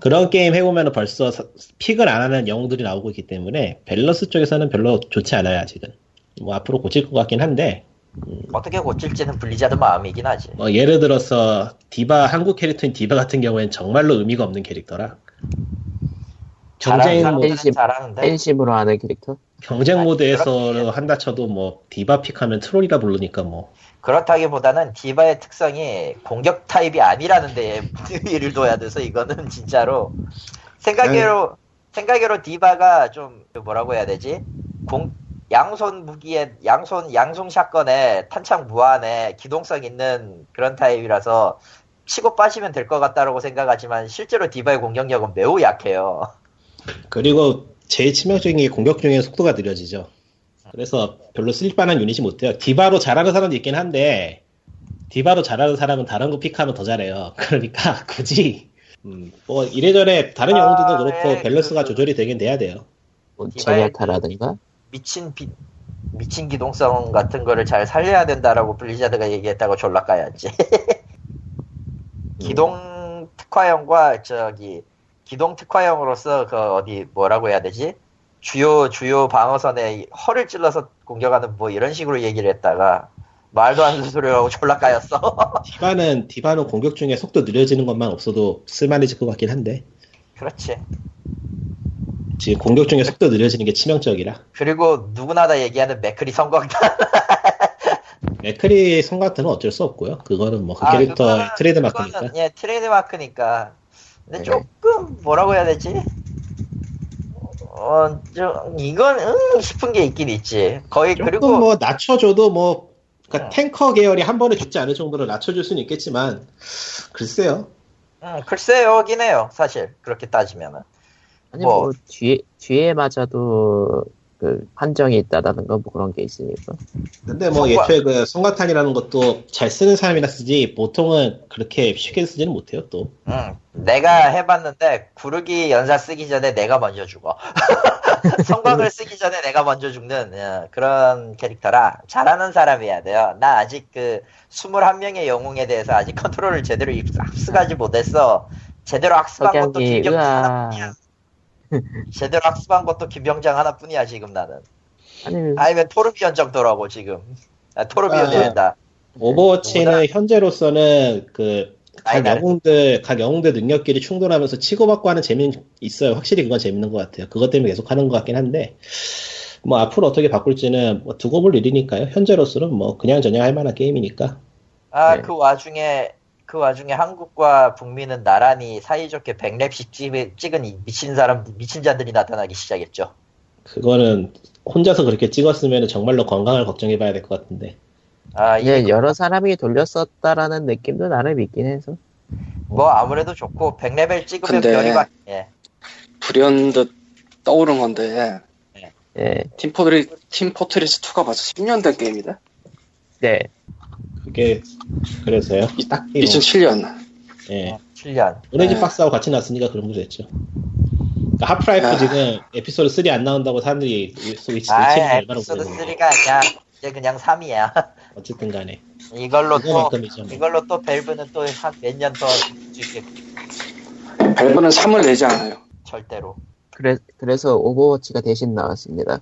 그런 게임 해보면 벌써 사- pick을 안 하는 영웅들이 나오고 있기 때문에 밸런스 쪽에서는 별로 좋지 않아요 아직은. 뭐 앞으로 고칠 것 같긴 한데 어떻게 고칠지는 블리자드 마음이긴 하지. 뭐 예를 들어서 디바 한국 캐릭터인 디바 같은 경우에는 정말로 의미가 없는 캐릭터라. 경쟁 팬심- 잘하는데 팬심으로 하는 캐릭터? 경쟁 모드에서 한다 쳐도 뭐 디바 pick하면 troll이라 부르니까 뭐 그렇다기보다는 디바의 특성이 공격 타입이 아니라는 데에 의의를 둬야 돼서 이거는 진짜로 생각외로 생각외로 디바가 좀그 뭐라고 해야 되지? 공 양손 무기에 양손 양손 샷건에 탄창 무한에 기동성 있는 그런 타입이라서 치고 빠지면 될 것 같다라고 생각하지만 실제로 디바의 공격력은 매우 약해요. 그리고 제일 치명적인 게 공격 중에 속도가 느려지죠. 그래서 별로 쓸 만한 유닛이 못 돼요. 디바로 잘하는 사람도 있긴 한데 디바로 잘하는 사람은 다른 거 pick하면 더 잘해요. [LAUGHS] 그러니까 굳이 음, 뭐 이래저래 다른 아, 영웅들도 그렇고 네, 밸런스가 그- 조절이 되긴 돼야 돼요. 뭐 디바의 젠야타라든가 미친 비, 미친 기동성 같은 거를 잘 살려야 된다라고 블리자드가 얘기했다고 졸라 까였지. [LAUGHS] 기동 특화형과 저기 기동 특화형으로서 그 어디 뭐라고 해야 되지? 주요 주요 방어선에 허를 찔러서 공격하는 뭐 이런 식으로 얘기를 했다가 말도 안 되는 소리라고 졸라 까였어. 디바는 디바는 공격 중에 속도 느려지는 것만 없어도 쓸만해질 것 같긴 한데 그렇지. 지금 공격 중에 속도 느려지는 게 치명적이라. 그리고 누구나 다 얘기하는 맥크리 섬광탄. [LAUGHS] 맥크리 섬광탄은 어쩔 수 없고요. 그거는 뭐그 아, 캐릭터 그거는- 트레이드 마크니까. 예, 트레이드 마크니까. 근데 네. 조금 뭐라고 해야 되지? 어, 좀 이건 응 싶은 게 있긴 있지. 거의 조금 그리고 뭐 낮춰줘도 뭐 그러니까 어. 탱커 계열이 한 번에 죽지 않을 정도로 낮춰줄 수는 있겠지만 글쎄요. 음, 글쎄요긴 해요. 사실 그렇게 따지면은. 아니 뭐. 뭐, 뒤에 뒤에 맞아도 그 판정이 있다라는 건뭐 그런 게 있으니까 근데 뭐 성과- 예초에 그 성가탄이라는 것도 잘 쓰는 사람이라 쓰지 보통은 그렇게 쉽게 쓰지는 못해요 또. 음, 내가 해봤는데 구르기 연사 쓰기 전에 내가 먼저 죽어. [LAUGHS] 섬광을 쓰기 전에 내가 먼저 죽는 예, 그런 캐릭터라 잘하는 사람이어야 돼요. 나 아직 그 21명의 영웅에 대해서 아직 컨트롤을 제대로 입- 흡수하지 못했어. 제대로 학습한 것도 으아 하나뿐이야. [LAUGHS] 제대로 학습한 것도 김병장 하나뿐이야 지금 나는. 아니 아니면 토르비욘 정도라고 지금. 아, 토르비욘 아. 된다. 오버워치는 누구나- 현재로서는 그 각 영웅들 각 영웅들 능력끼리 충돌하면서 치고받고 하는 재미는 있어요. 확실히 그건 재밌는 것 같아요. 그것 때문에 계속 하는 것 같긴 한데 뭐 앞으로 어떻게 바꿀지는 뭐 두고 볼 일이니까요. 현재로서는 뭐 그냥 저냥 할 만한 게임이니까. 아, 네. 그 와중에, 그 와중에 한국과 북미는 나란히 사이좋게 100렙씩 찍, 찍은 이 미친 사람, 미친 자들이 나타나기 시작했죠. 그거는 혼자서 그렇게 찍었으면 정말로 건강을 걱정해봐야 될 것 같은데. 아, 이게 이게 여러 사람이 돌렸었다라는 느낌도 나름 있긴 해서 뭐 아무래도 좋고, 100레벨 찍으면 근데- 별이 막, 예. 불현듯 떠오른 건데 예, 팀 포트리 팀 포트리스 2가 벌써 10년 된 게임이다. 네 그게 그래서요. 이- 딱히 뭐, 2007년. 예. 7년. 오렌지 네. 박스하고 같이 났으니까 그런 거죠 됐죠. 그러니까 하프라이프 아. 지금 에피소드 3 안 나온다고 사람들이 스위치 아, 스위치를 얼마나 에피소드 보내는 3가 그냥, 이제 그냥 3이야. 어쨌든 간에 이걸로 또. 이걸로 또 벨브는 또 한 몇 년더 줄게, 밸브는 3을 내지 않아요. 절대로. 그래, 그래서 오버워치가 대신 나왔습니다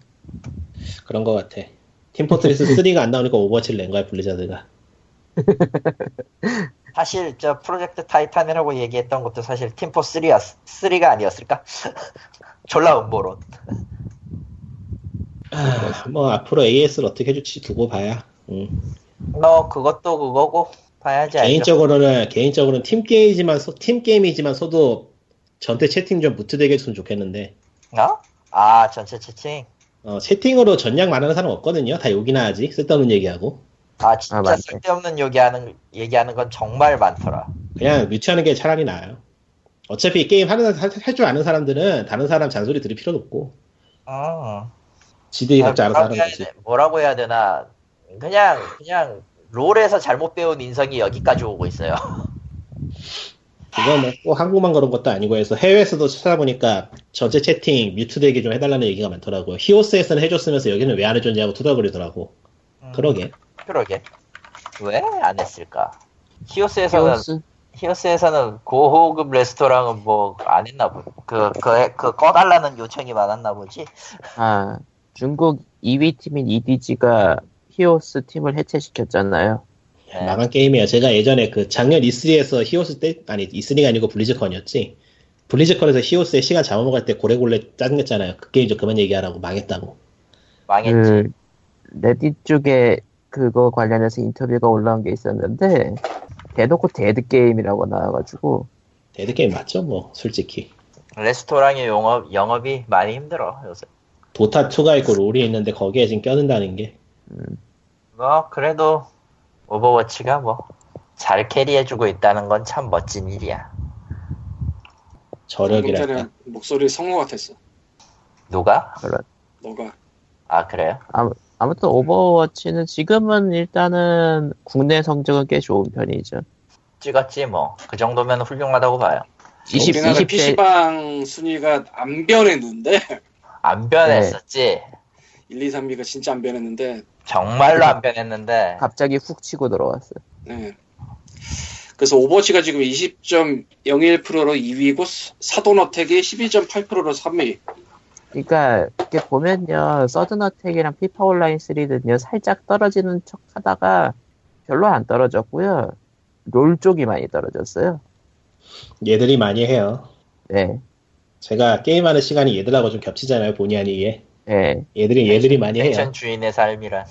그런 거 같아. 팀포트리스 3가 안 나오니까 오버워치를 낸 거야 블리자드가. [LAUGHS] 사실 저 프로젝트 타이탄이라고 얘기했던 것도 사실 팀포 3였, 3가 아니었을까? [LAUGHS] 졸라 음모론. 아, 뭐 앞으로 AS를 어떻게 해줄지 두고 봐야. 음. 뭐 그것도 그거고 봐야지 알죠. 개인적으로는 개인적으로는 팀 게임이지만 소- 팀 게임이지만 서도 전체 채팅 좀 무트되게 했으면 좋겠는데 어? 아 전체 채팅. 어, 채팅으로 전략 말하는 사람 없거든요. 다 욕이나 하지 쓸데없는 얘기하고 아 진짜 아, 맞네. 쓸데없는 얘기하는 얘기하는 건 정말 많더라. 그냥 뮤트하는 게 차라리 나아요. 어차피 게임 하는 할줄 아는 사람들은 다른 사람 잔소리 들을 필요도 없고 어. 지들이 아, 각자 알아서 하는 거지. 돼, 뭐라고 해야 되나? 그냥 그냥 롤에서 잘못 배운 인성이 여기까지 오고 있어요. [LAUGHS] 그거 뭐꼭 한국만 그런 것도 아니고 해서 해외에서도 찾아보니까 전체 채팅 뮤트되게 좀 해달라는 얘기가 많더라고요. 히오스에서는 해줬으면서 여기는 왜 안 해줬냐고 투덜거리더라고. 음, 그러게. 그러게. 왜 안 했을까? 히오스에서는 히오스 히오스에서는 고호급 레스토랑은 뭐 안 했나 보. 그그 그 꺼달라는 요청이 많았나 보지. 아 중국 2위 팀인 EDG가 히오스 팀을 해체시켰잖아요 네. 망한 게임이에요. 제가 예전에 그 작년 E3에서 히오스 때, 아니, E3가 아니고 블리즈컨이었지. 블리즈컨에서 히오스의 시간 잡아먹을 때 고래고래 짜증냈잖아요. 그 게임 좀 그만 얘기하라고 망했다고. 망했지. 그 레딧 쪽에 그거 관련해서 인터뷰가 올라온 게 있었는데 대놓고 dead game이라고 나와가지고 dead game 맞죠? 뭐, 솔직히. 레스토랑의 영업 영업이 많이 힘들어 요새. 도타 2가 있고 롤이 있는데 거기에 지금 껴든다는 게. 뭐 그래도 오버워치가 뭐 잘 carry해주고 있다는 건 참 멋진 일이야. 저력이랄까. 전에 목소리 성우 같았어. 누가? 그런 너가. 아 그래요? 아무 튼 오버워치는 지금은 일단은 국내 성적은 꽤 좋은 편이죠. 찍었지 뭐 그 정도면 훌륭하다고 봐요. 20, 우리나라 20대 PC방 순위가 안 변했는데 [LAUGHS] 안 변했었지. 1, 2, 3위가 진짜 안 변했는데 정말로 안 변했는데 갑자기 훅 치고 들어왔어. 네. 그래서 오버워치가 지금 20.01%로 2위고 서든어택이 12.8%로 3위. 그러니까 이렇게 보면요, 서든어택이랑 피파 온라인 3는요 살짝 떨어지는 척 하다가 별로 안 떨어졌고요. 롤 쪽이 많이 떨어졌어요. 얘들이 많이 해요. 네, 제가 게임하는 시간이 얘들하고 좀 겹치잖아요, 본의 아니게. 네. 얘들이 얘들이 많이 해요. 펜션 주인의 삶이란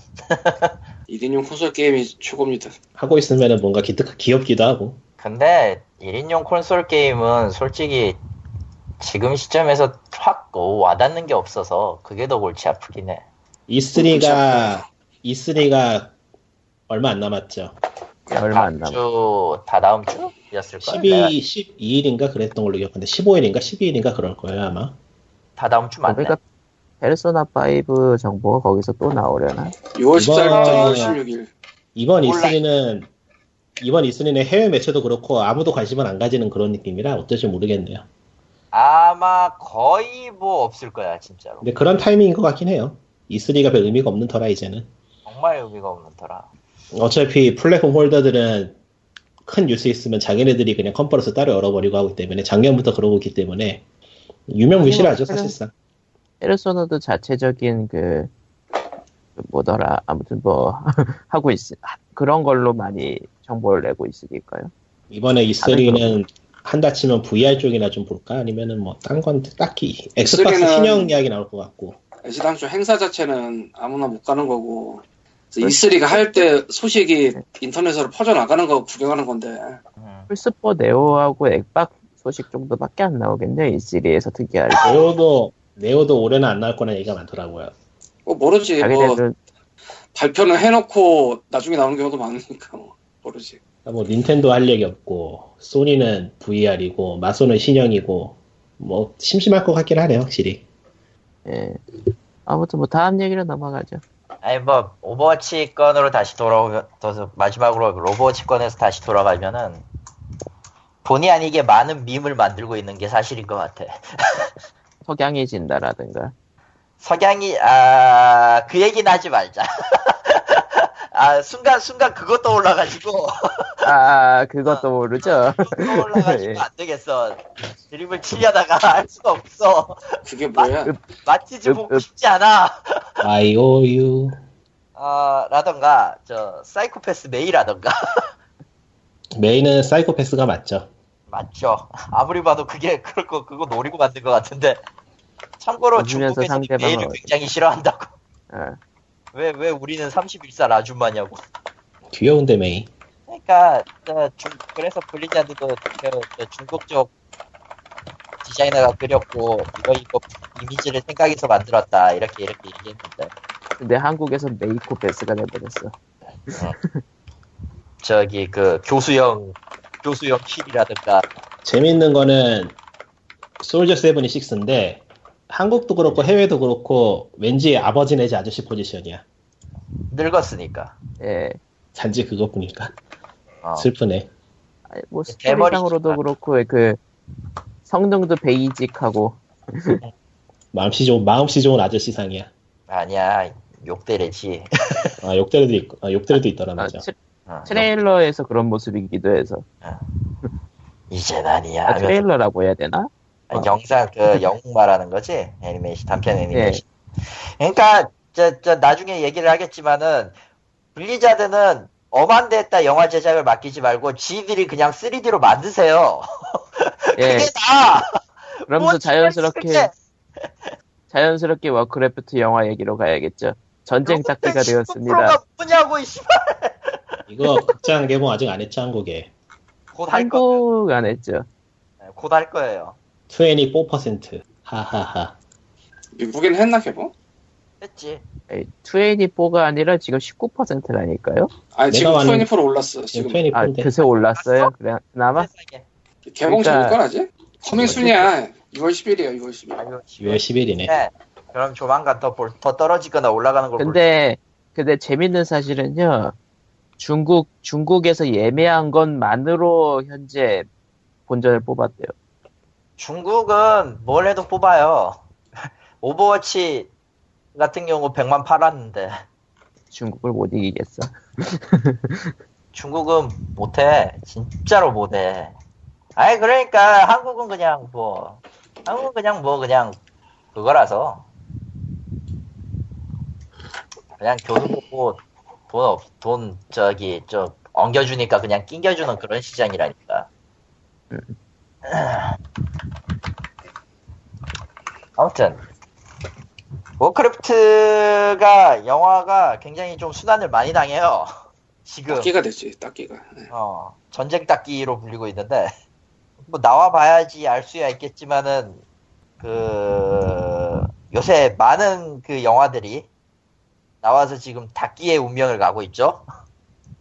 [LAUGHS] 1인용 콘솔 게임이 최고입니다. 하고 있으면은 뭔가 기특 귀엽기도 하고. 근데 1인용 콘솔 게임은 솔직히 지금 시점에서 확 어, 와닿는 게 없어서 그게 더 골치 아프긴 해. E3가 E3가 얼마 안 남았죠. 얼마 안 다음 남아. 주, 다 다음 주였을 거야. 12, 12일인가 그랬던 걸로 기억하는데 15일인가 12일인가 그럴 거예요 아마. 다 다음 주 맞네. 그러니까 페르소나 5 정보가 거기서 또 나오려나? 6월 14일부터 이번- 16일. 이번 온라인. E3는 이번 E3는 해외 매체도 그렇고 아무도 관심을 안 가지는 그런 느낌이라 어떨지 모르겠네요. 아마 거의 뭐 없을 거야 진짜로. 근데 그런 타이밍인 것 같긴 해요. E3가 별 의미가 없는 터라 이제는. 정말 의미가 없는 터라. 어차피 플랫폼 홀더들은 큰 뉴스 있으면 자기네들이 그냥 컨퍼런스 따로 열어버리고 하기 때문에 작년부터 그러고 있기 때문에 유명무실하죠 사실상. 페르소나도 자체적인 그, 그 뭐더라 아무튼 뭐 [LAUGHS] 하고 있 그런 걸로 많이 정보를 내고 있으니까요. 이번에 E3는 한다 치면 VR 쪽이나 좀 볼까 아니면은 뭐 딴 건 딱히 엑스박스 E3는 신형 이야기 나올 것 같고 애시당초 행사 자체는 아무나 못 가는 거고 그래서 E3가 할 때 소식이 인터넷으로 퍼져나가는 거 구경하는 건데 음. 플스4 네오하고 엑박 소식 정도밖에 안 나오겠네요. E3에서 특이하게. 네오도 네오도 올해는 안 나올 거라는 얘기가 많더라고요. 뭐 모르지 뭐 자기네들 발표는 해놓고 나중에 나오는 경우도 많으니까 뭐 모르지 뭐 닌텐도 할 얘기 없고 소니는 VR이고 마소는 신형이고 뭐 심심할 것 같긴 하네요 확실히. 예. 아무튼 뭐 다음 얘기로 넘어가죠. 아니 뭐 오버워치 건으로 다시 돌아오서 마지막으로 오버워치 건에서 다시 돌아가면은 본의 아니게 많은 meme을 만들고 있는 게 사실인 것 같아. [LAUGHS] 석양해진다라든가. 석양이 아 그 얘기는 하지 말자. [LAUGHS] 아 순간 순간 그것 떠올라가지고 아 그것도 모르죠. 떠올라가지고 안 되겠어. 드립을 치려다가 [LAUGHS] 할 수가 없어. 그게 뭐야 마티즈 읍, 보고 읍. 싶지 않아. IOU 어, 라던가 저 사이코패스 메이라던가 [LAUGHS] 메인은 사이코패스가 맞죠. 맞죠. 아무리 봐도 그게 그럴 거 그거 노리고 만든 것 같은데. 참고로 중국에서 상대방을 메이를 굉장히 싫어한다고. 어. 왜 왜 우리는 31살 아줌마냐고. 귀여운데 메이. 그러니까 저 중, 그래서 블리자드도 그, 저 중국 쪽 디자이너가 그렸고 이거 이거 이미지를 생각해서 만들었다 이렇게 이렇게 얘기했는데 근데 한국에서 메이코패스가 돼버렸어. 저기 그 교수형 교수형 kill이라든가 재밌는 거는 솔저 세븐이 6인데 한국도 그렇고 해외도 그렇고 왠지 아버지 내지 아저씨 포지션이야. 늙었으니까. 예. 단지 그것뿐이니까 어. 슬프네. 아니, 뭐 대머리지만. 스토리상으로도 그렇고 그 성능도 베이직하고 [LAUGHS] 마음씨 좋은 마음씨 좋은 아저씨상이야. 아니야 욕대래지. 아 욕대래도 있고 아 욕대래도 있더라 아, 맞아. 트, 어, 트레일러에서 그런 모습이기도 해서 이젠 아니야. 아, 트레일러라고 해야 되나? 영상 그 영웅 말하는 거지 애니메이션 단편 애니메이션. 예. 그러니까 저, 저 나중에 얘기를 하겠지만은 블리자드는 엄한데에다 영화 제작을 맡기지 말고 지들이 그냥 3D로 만드세요. [LAUGHS] 예. 그게 나. [LAUGHS] 그러면서 자연스럽게 자연스럽게 워크래프트 영화 얘기로 가야겠죠. 전쟁 짝기가 되었습니다. 가 뭐냐고 이 씨발. [LAUGHS] 이거 극장 개봉 아직 안 했죠 한국에. 곧할 거. 한국 안 했죠. 곧할 거예요. 24% 하하하. 미국엔 했나 개봉? 했지. 24가 아니라 지금 19%라니까요. 아니 지금 내가 아는- 24% 올랐어 지금 지금 아, 24인데 그새 올랐어요. 그래, 그나마? 세상에. 개봉 그러니까- 전일건 아직? coming soon이야 6월 10일이야 6월 10일 아유, 6월 10일이네. 네. 그럼 조만간 더, 볼- 더 떨어지거나 올라가는 걸 볼. 근데 근데 재밌는 사실은요. 중국 중국에서 예매한 것만으로 현재 본전을 뽑았대요. 중국은 뭘 해도 뽑아요. [LAUGHS] Overwatch 같은 경우 100만 팔았는데 중국을 못 이기겠어. [LAUGHS] 중국은 못해. 진짜로 못해. 아니 그러니까 한국은 그냥 뭐 한국은 그냥 뭐 그냥 그거라서 그냥 교수 보고 돈 없, 돈 저기 좀 엉겨주니까 그냥 낑겨주는 그런 시장이라니까. 아무튼 워크래프트가 영화가 굉장히 좀 수단을 많이 당해요. [LAUGHS] 지금 딱기가 됐지, 딱기가. 네. 어, 전쟁 닦기로 불리고 있는데, 뭐, 나와 봐야지 알 수야 있겠지만은, 그, 요새 많은 그 영화들이 나와서 지금 닦기의 운명을 가고 있죠?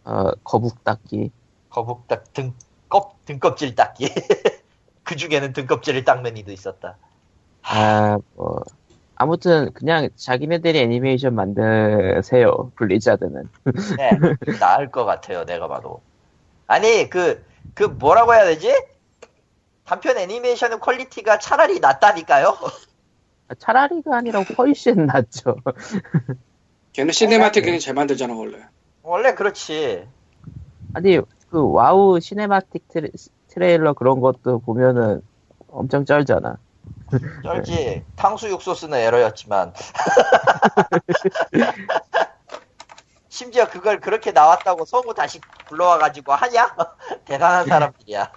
어, 거북 닦기. 거북 닦, 등껍, 등껍질 닦기. [LAUGHS] 그 중에는 등껍질을 닦는 이도 있었다. 아, 뭐 아무튼 그냥 자기네들이 애니메이션 만드세요. 블리자드는. [LAUGHS] 네, 나을 것 같아요, 내가 봐도. 아니, 그, 그 뭐라고 해야 되지? 단편 애니메이션의 quality가 차라리 낫다니까요? 차라리가 아니라 훨씬 낫죠. 걔는 cinematic이 잘 만들잖아, 원래. 원래 그렇지. 아니 그 WoW cinematic trai, trailer 그런 것도 보면은 엄청 쩔잖아. 쩔지. 탕수육 소스는 에러였지만. [LAUGHS] 심지어 그걸 그렇게 나왔다고 성우 다시 불러와가지고 하냐? [LAUGHS] 대단한 사람들이야.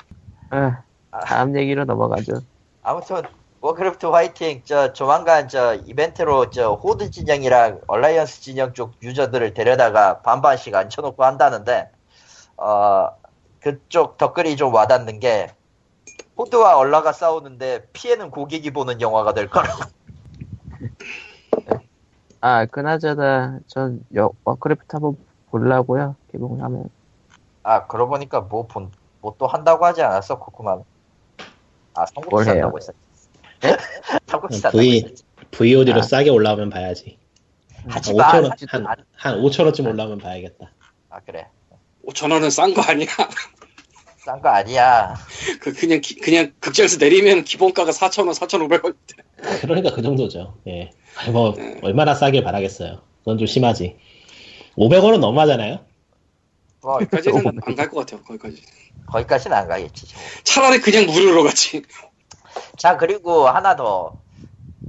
아, 다음 얘기로 넘어가죠. 아무튼 Warcraft 화이팅 저 조만간 저 이벤트로 저 Horde 진영이랑 Alliance 진영 쪽 user들을 데려다가 반반씩 앉혀놓고 한다는데 어 그쪽 댓글이 좀 와닿는 게 호드와 얼라가 싸우는데 피해는 고객이 보는 영화가 될 거라고 [LAUGHS] 아 그나저나 전 여- Warcraft 한번 보려고요. 개봉하면. 아 그러고 보니까 뭐 본 뭐 또 한다고 하지 않았어 코코만 아뭘 삼국지? 산다고 했었지 [LAUGHS] 삼국지 산다고 V, 했었지 VOD로 아. 싸게 올라오면 봐야지. 하지 한마 5천 원, 하지도 한, 마. 한 5천 원쯤 올라오면 봐야겠다. 아 그래 5천 원은 싼 거 아니야? [LAUGHS] 싼 거 아니야 그 그냥 기- 그냥 극장에서 내리면 기본가가 4천 원, 4,500원. 그러니까 그 정도죠. 예. 아니, 뭐 네. 얼마나 싸게 바라겠어요. 그건 좀 심하지. 500원은 너무하잖아요. 뭐 거기까지는 안 갈 것 같아요. 거기까지. 거기까지는 안 가겠지 차라리 그냥 무료로 가지. 자 그리고 하나 더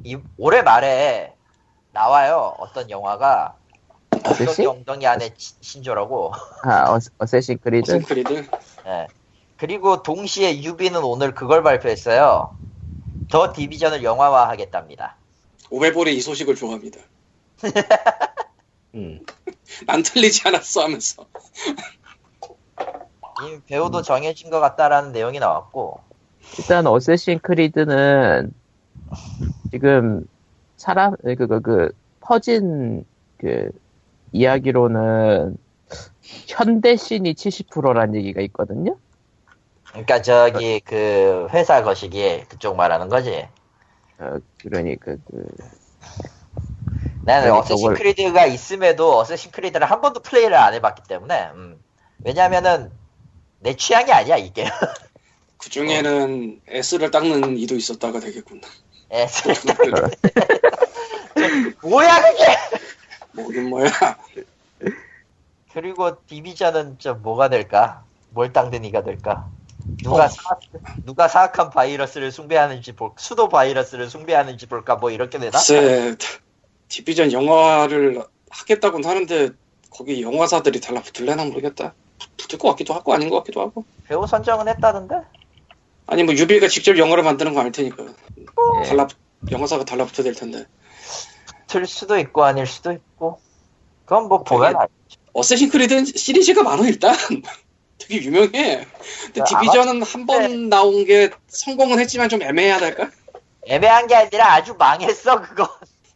이, 올해 말에 나와요 어떤 영화가 Assassin? 엉덩이 안에 치- 신조라고 아 어, Assassin's Creed. 무슨 Creed? 예. 그리고 동시에 Ubi는 오늘 그걸 발표했어요 더 디비전을 영화화 하겠답니다 오베볼이 이 소식을 좋아합니다. [LAUGHS] 음. 난 틀리지 않았어 하면서. 이 배우도 정해진 것 같다라는 내용이 나왔고 일단 어쌔신 크리드는 지금 사람 그 그 그 퍼진 그 이야기로는 현대신이 70%란 얘기가 있거든요. 그러니까 저기 그 회사 거시기 그쪽 말하는 거지 어, 그러니까 그 나는 어쌔신 크리드가 있음에도 어쌔신 크리드를 한 번도 플레이를 안 해봤기 때문에 음. 왜냐면은 내 취향이 아니야 이게 [LAUGHS] 그 중에는 S를 닦는 이도 있었다가 되겠구나. 예, [LAUGHS] 뭐야 그게 뭐긴 뭐야. [LAUGHS] 그리고 디비전은 좀 뭐가 될까 뭘 땅든 이가 될까 누가 어. 사악, 누가 사악한 바이러스를 숭배하는지 볼 수도 바이러스를 숭배하는지 볼까 뭐 이렇게 되나 글쎄, 디비전 영화를 하겠다고는 하는데 거기 영화사들이 달라붙을래나 모르겠다. 붙을 것 같기도 하고 아닌 것 같기도 하고. 배우 선정은 했다던데 아니 뭐 유비가 직접 영화를 만드는 거 아닐 테니까 예. 달라 영화사가 달라붙어야 될 텐데. 될 수도 있고 아닐 수도 있고 그건 뭐 보면 알 어쌔신 크리드 시리즈가 많아 일단. [LAUGHS] 되게 유명해. 근데 아, 디비전은 한 번 나온 게 성공은 했지만 좀 애매하달까? 애매한 게 아니라 아주 망했어 그거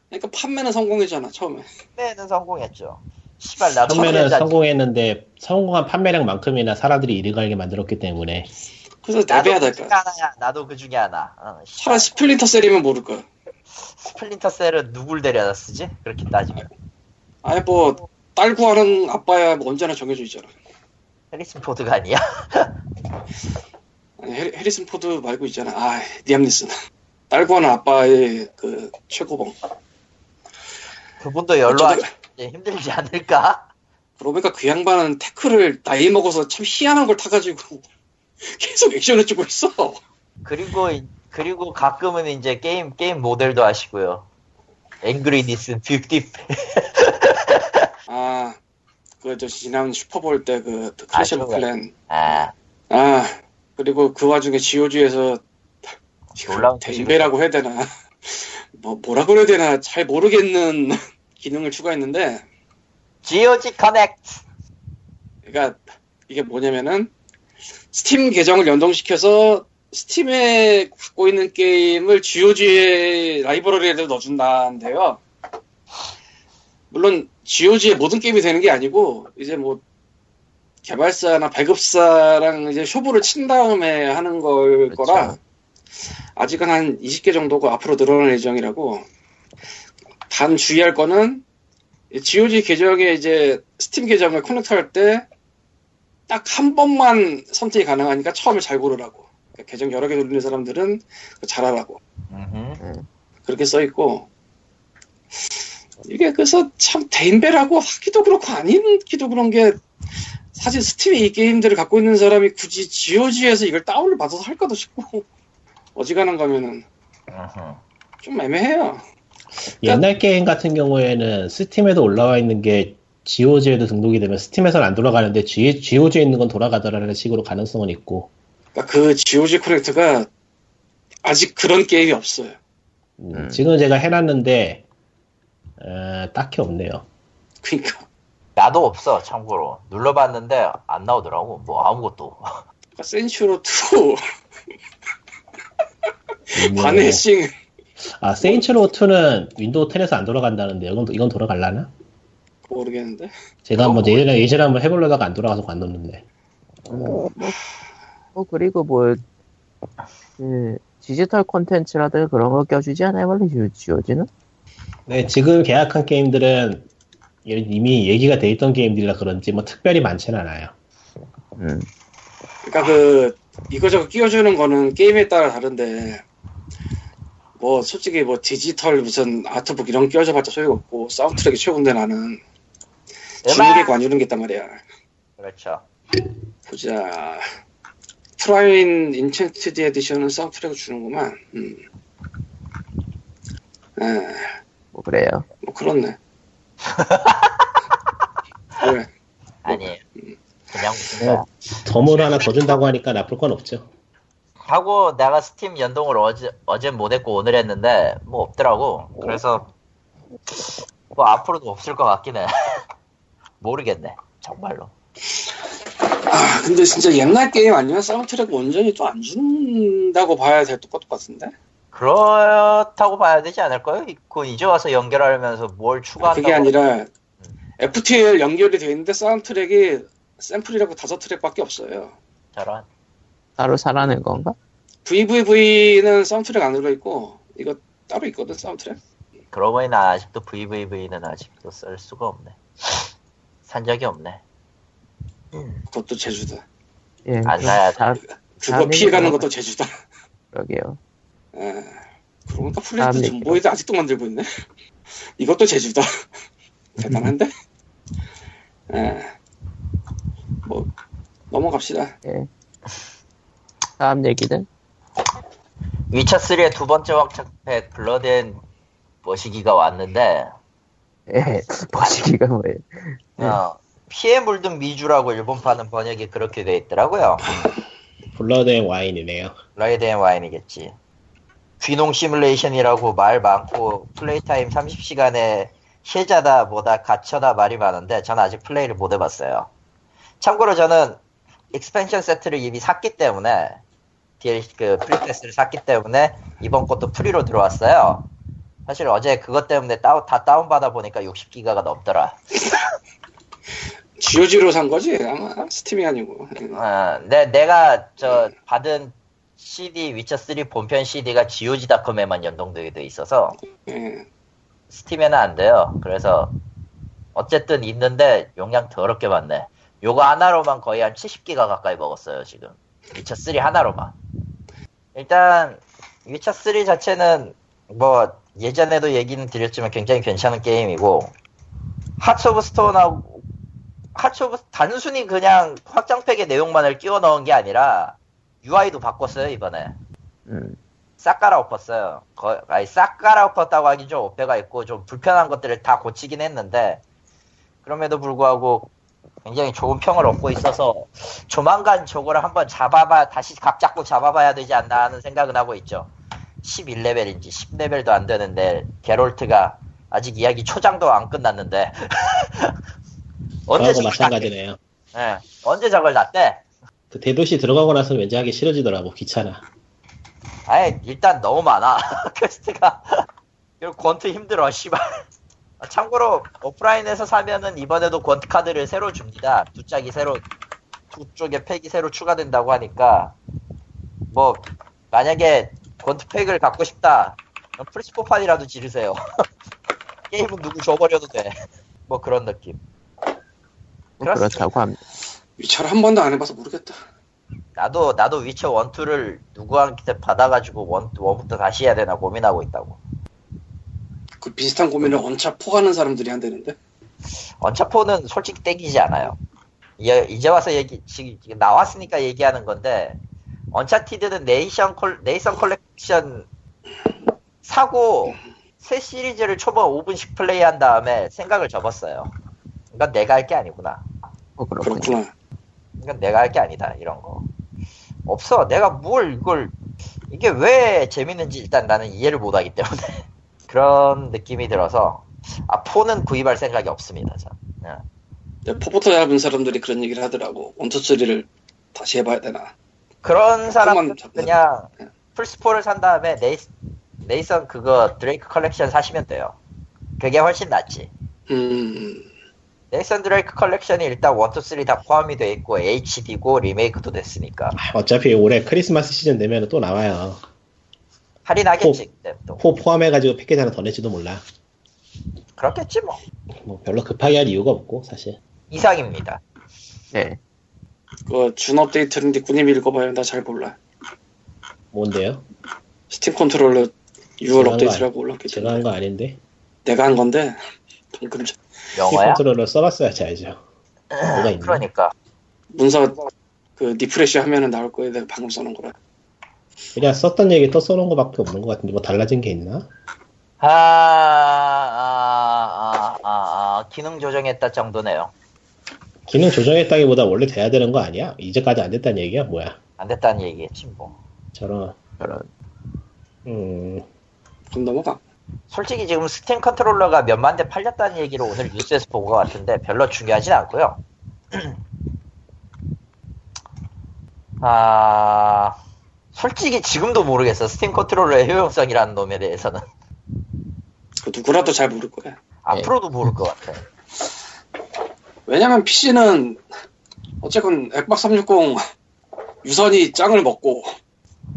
그러니까 판매는 성공했잖아 처음에. 판매는 성공했죠 시발 나 처음에는 처음에 성공했는데 성공한 판매량만큼이나 사람들이 이르 갈게 만들었기 때문에 그래서 나도 그 중에? 하나야 나도 그 중에 하나 어, 차라리. Splinter Cell이면 모를까? Splinter Cell은 누굴 데려다 쓰지? 그렇게 따지면 아예 뭐딸 구하는 아빠야 뭐 언제나 정해져 있잖아. 해리슨 포드가 아니야? 아니, 해리, 해리슨 포드 말고 있잖아. 아, 리암 니슨. 딸 구하는 아빠의 그 최고봉. 그분도 어쩌다- 하기 힘들지 않을까? 그러고 보니까 그 양반은 Taken을 나이 먹어서 참 희한한 걸 타가지고 [LAUGHS] 계속 액션을 주고 있어. 그리고 이- 그리고 가끔은 이제 게임 게임 모델도 하시고요. Angry 니슨 fifty two 아, 그저 지난 슈퍼볼 때그 Clash of 아, Clans. 아 아, 그리고 그 와중에 GOG에서 놀라운 대인배라고 해야 되나? [LAUGHS] 뭐 뭐라 그래야 되나? 잘 모르겠는 [LAUGHS] 기능을 추가했는데, GOG Connect 그러니까 이게 뭐냐면은 스팀 계정을 연동시켜서 스팀에 갖고 있는 게임을 GOG의 라이브러리에도 넣어준다는데요. 물론 GOG의 모든 게임이 되는 게 아니고 이제 뭐 개발사나 배급사랑 이제 쇼부를 친 다음에 하는 걸 그렇죠. 거라 아직은 한 20개 정도가 앞으로 늘어날 예정이라고 단 주의할 거는 GOG 계정에 이제 스팀 계정을 커넥트할 때 딱 한 번만 선택이 가능하니까 처음에 잘 고르라고. 그러니까 계정 여러 개 돌리는 사람들은 그거 잘하라고. 음흠. 그렇게 써 있고 이게 그래서 참 대인배라고 하기도 그렇고 아니기도 그런 게 사실 스팀에 이 게임들을 갖고 있는 사람이 굳이 GOG에서 이걸 다운을 받아서 할까도 싶고 [LAUGHS] 어지간한 거면은. 좀 애매해요. 옛날 게임 같은 경우에는 스팀에도 올라와 있는 게 GOG에도 등록이 되면 스팀에서는 안 돌아가는데 G, GOG에 있는 건 돌아가더라는 식으로 가능성은 있고 그러니까 그 GOG 커넥트가 아직 그런 게임이 없어요. 음, 음. 지금 제가 해놨는데 어, 딱히 없네요. 그러니까, 나도 없어 참고로 눌러봤는데 안 나오더라고 뭐 아무것도 그러니까 센츄로 2 음, Vanishing 아 Saints Row 2는 Windows 10에서 안 돌아간다는데 이건 이건 돌아갈라나? 모르겠는데. 제가 한번 예전에 예전에 한번 해보려다가 안 돌아가서 관뒀는데 뭐, 뭐, 뭐 그리고 뭐 그, 디지털 콘텐츠라든가 그런 거 껴주지 않아요 원래 GOG는? 네, 지금 계약한 게임들은 이미 얘기가 돼 있던 게임들이라 그런지 뭐 특별히 많지는 않아요. 음. 그러니까 그 이거저거 끼워주는 거는 게임에 따라 다른데 뭐 솔직히 뭐 디지털 무슨 art book 이런 거 끼워줘봤자 소용 없고 사운드트랙이 최고인데 나는 진흙에 관유는 게 있단 말이야. 그렇죠 보자. Trine Enchanted Edition은 사운드트랙을 주는구만. 음. 에, 뭐 그래요. 뭐 그렇네. [LAUGHS] 왜? 아니 그냥 무슨 거야 덤을 하나 더 준다고 하니까 나쁠 건 없죠. 하고 내가 스팀 연동을 어제 어제 못했고 오늘 했는데 뭐 없더라고 그래서 뭐 앞으로도 없을 것 같긴 해 [LAUGHS] 모르겠네 정말로 아 근데 진짜 옛날 게임 아니면 사운드트랙 원전이 또안 준다고 봐야 될 것도 같은데? 그렇다고 봐야 되지 않을까요? 그 이제 와서 연결하면서 뭘 추가한다고 그게 아니라 FTL 연결이 되어 있는데 사운드트랙이 샘플이라고 다섯 트랙밖에 없어요. 저런 따로 사라는 건가? VVV는 사운드트랙 안 들어있고 이거 따로 있거든 사운드트랙. 그러고 보니 나 아직도 VVV는 아직도 쓸 수가 없네 [LAUGHS] 산 적이 없네 그것도 제주다. 예. 안 사야 돼. 다, 그거 피해가는 것도 제주다. 그러게요. 에, 그러니까 다음 플레이트 얘기로. 정보에도 아직도 만들고 있네. [LAUGHS] 이것도 제주다. [LAUGHS] 대단한데? 에, 뭐 넘어갑시다. 예. 다음 얘기는 위쳐3의 두 번째 확장팩 Blood and 머시기가 왔는데 예. [LAUGHS] 머시기가 뭐예요? 네. 어, 피에 물든 미주라고 일본판은 번역이 그렇게 돼 있더라고요. Blood and Wine이네요. Ride and Wine이겠지. 귀농 시뮬레이션이라고 말 많고 플레이 타임 30시간에 혜자다 뭐다 갓쳐다 말이 많은데 저는 아직 플레이를 못 해봤어요. 참고로 저는 expansion 세트를 이미 샀기 때문에 DLC 그 free pass를 샀기 때문에 이번 것도 free로 들어왔어요. 사실 어제 그것 때문에 다운, 다 다운받아 보니까 60기가가 넘더라 [LAUGHS] GOG로 산 거지? 아마 스팀이 아니고. 어, 내, 내가 저 받은 CD 위쳐 3 본편 CD가 GOG.com에만 연동되어 있어서 예. 스팀에는 안 돼요. 그래서 어쨌든 있는데 용량 더럽게 많네. 요거 하나로만 거의 한 70기가 가까이 먹었어요 지금. 위쳐 3 하나로만. 일단 위쳐 3 자체는 뭐 예전에도 얘기는 드렸지만 굉장히 괜찮은 게임이고 Hearts of Stone하고 of 단순히 그냥 확장팩의 내용만을 끼워 넣은 게 아니라 UI도 바꿨어요 이번에. 음, 싹 갈아엎었어요. 거, 아니, 싹 갈아엎었다고 하긴 좀 오해가 있고, 좀 불편한 것들을 다 고치긴 했는데, 그럼에도 불구하고 굉장히 좋은 평을 얻고 있어서, 조만간 저거를 한번 잡아봐, 다시 각 잡고 잡아봐야 되지 않나 하는 생각은 하고 있죠. 11레벨인지 10레벨도 안 되는데, 게롤트가 아직 이야기 초장도 안 끝났는데, [LAUGHS] 언제 저걸 마찬가지네요. 예, 언제 저걸 놨대? 그 대도시 들어가고 나서는 왠지 하기 싫어지더라고 귀찮아. 아예 일단 너무 많아. [LAUGHS] 퀘스트가. 그리고 궨트 힘들어 씨발. 아, 참고로 오프라인에서 사면은 이번에도 궨트 카드를 새로 줍니다. 두 짝이 새로 두 쪽에 팩이 새로 추가된다고 하니까. 뭐 만약에 궨트 팩을 갖고 싶다. 플스 four판이라도 지르세요. [LAUGHS] 게임은 누구 줘버려도 돼. 뭐 그런 느낌. 뭐 그렇습니다. 그렇다고 합니다. 위쳐를 한 번도 안 해봐서 모르겠다. 나도 나도 위쳐 one two를 누구한테 받아가지고 one one부터 다시 해야 되나 고민하고 있다고 그 비슷한 고민을 언차 four가는 사람들이 한다는데. 언차 four는 솔직히 땡기지 않아요. 이제, 이제 와서 얘기, 지금 나왔으니까 얘기하는 건데, 언차티드는 네이선 콜, 네이선 컬렉션 사고, 새 시리즈를 초반 5분씩 플레이한 다음에 생각을 접었어요. 이건 내가 할 게 아니구나. 뭐 그렇군요. 그렇구나. 이건 내가 할 게 아니다, 이런 거. 없어. 내가 뭘 이걸, 이게 왜 재밌는지 일단 나는 이해를 못 하기 때문에. [LAUGHS] 그런 느낌이 들어서, 아, 4는 구입할 생각이 없습니다, 저. 예. 근데 four부터 잡은 사람들이 그런 얘기를 하더라고. one two three를 다시 해봐야 되나. 그런 사람은 그만 잡자. 그냥 예. 플스 four를 산 다음에 네이, 네이선 그거 드레이크 컬렉션 사시면 돼요. 그게 훨씬 낫지. 음, 네이선 드레이크 컬렉션이 일단 1, 2, 3 다 포함이 돼 있고 HD고 리메이크도 됐으니까 아, 어차피 올해 크리스마스 시즌 되면 또 나와요. 할인하겠지 또 four 포함해가지고 패키지 하나 더 낼지도 몰라. 그렇겠지 뭐 뭐 별로 급하게 할 이유가 없고 사실. 이상입니다. 네. 그 June 업데이트인데 꾸님이 읽어봐요. 나 잘 몰라. 뭔데요? 스팀 컨트롤러 6월 제가 한 업데이트라고 올랐겠지. 제가 한 거 아닌데. 내가 한 건데. 방금 전- 키 영어야? 컨트롤러 써봤어야지 알죠. 뭐가 있나? 그러니까 문서 그 refresh 하면은 나올 거예요. 내가 방금 써놓은 거라. 그냥 썼던 얘기 또 써놓은 거밖에 없는 것 같은데 뭐 달라진 게 있나? 아, 아, 아, 아, 아, 기능 조정했다 정도네요. 기능 조정했다기보다 원래 돼야 되는 거 아니야? 이제까지 안 됐다는 얘기야? 뭐야? 안 됐다는 얘기겠지 뭐. 저런 저런. 음 그럼 넘어가. 솔직히 지금 스팀 컨트롤러가 몇만 대 팔렸다는 얘기를 오늘 뉴스에서 본 것 같은데 별로 중요하진 않고요. [CLEARS THROAT] 아 솔직히 지금도 모르겠어 스팀 컨트롤러의 효용성이라는 놈에 대해서는 그 누구라도 잘 모를 거야. 앞으로도 모를 것 같아. 왜냐면 PC는 어쨌건 엑박 360 유선이 짱을 먹고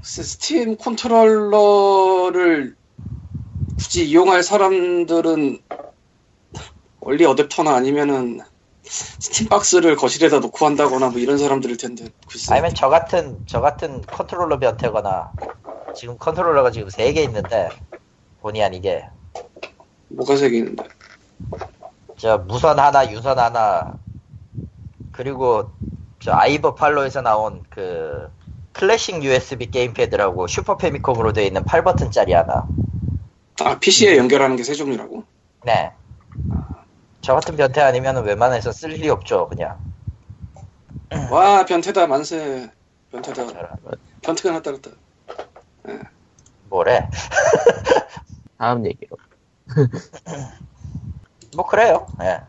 스- 스팀 컨트롤러를 굳이 이용할 사람들은 얼리 어댑터나 아니면은 스팀 박스를 거실에다 놓고 한다거나 뭐 이런 사람들일 텐데 글쎄. 아니면 저 같은 저 같은 컨트롤러 변태거나 지금 컨트롤러가 지금 세 개 있는데 본의 아니게. 뭐가 세 개 있는데? 저 무선 하나, 유선 하나, 그리고 저 아이버팔로에서 나온 그 클래식 USB 게임 패드라고 슈퍼 패미컴으로 되어 있는 8버튼짜리 하나. 아 PC에 연결하는 게 세 종류라고? 네. 저 같은 변태 아니면 웬만해서 쓸 일이 없죠, 그냥. 와 변태다 만세 변태다. 변태가 났다 그랬다 뭐래? [LAUGHS] 다음 얘기로. [LAUGHS] 뭐 그래요. 예.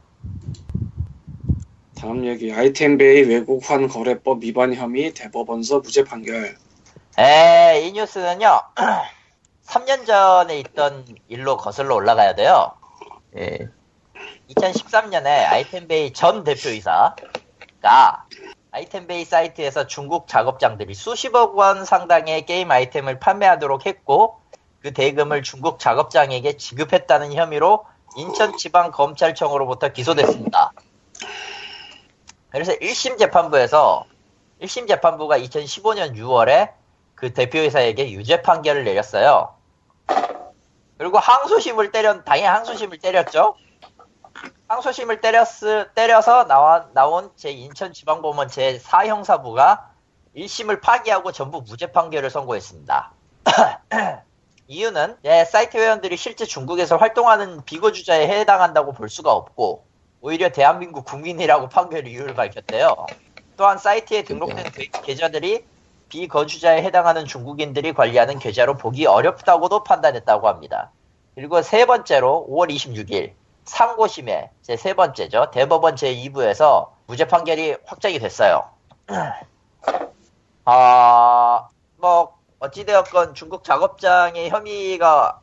다음 얘기 아이템베이 외국환 거래법 위반 혐의 대법원서 무죄 판결 에, 이 뉴스는요. 3년 전에 있던 일로 거슬러 올라가야 돼요. 예. 2013년에 아이템베이 전 대표이사가 아이템베이 사이트에서 중국 작업장들이 수십억 원 상당의 게임 아이템을 판매하도록 했고 그 대금을 중국 작업장에게 지급했다는 혐의로 인천지방검찰청으로부터 기소됐습니다. 그래서 1심 재판부에서 1심 재판부가 2015년 6월에 그 대표이사에게 유죄 판결을 내렸어요. 그리고 항소심을 때려 당연히 항소심을 때렸죠. 항소심을 때렸 때려서 나와, 나온 제 인천지방법원 제 4형사부가 1심을 파기하고 전부 무죄 판결을 선고했습니다. [CLEARS THROAT] 이유는 예, 사이트 회원들이 실제 중국에서 활동하는 비거주자에 해당한다고 볼 수가 없고 오히려 대한민국 국민이라고 판결 이유를 밝혔대요. 또한 사이트에 등록된 게- 계좌들이 비거주자에 해당하는 중국인들이 관리하는 계좌로 보기 어렵다고도 판단했다고 합니다. 그리고 세 번째로 5월 26일 상고심의 제세 번째죠. 대법원 제2부에서 무죄 판결이 확정이 됐어요. [CLEARS THROAT] 아, 뭐, 어찌되었건 중국 작업장의 혐의가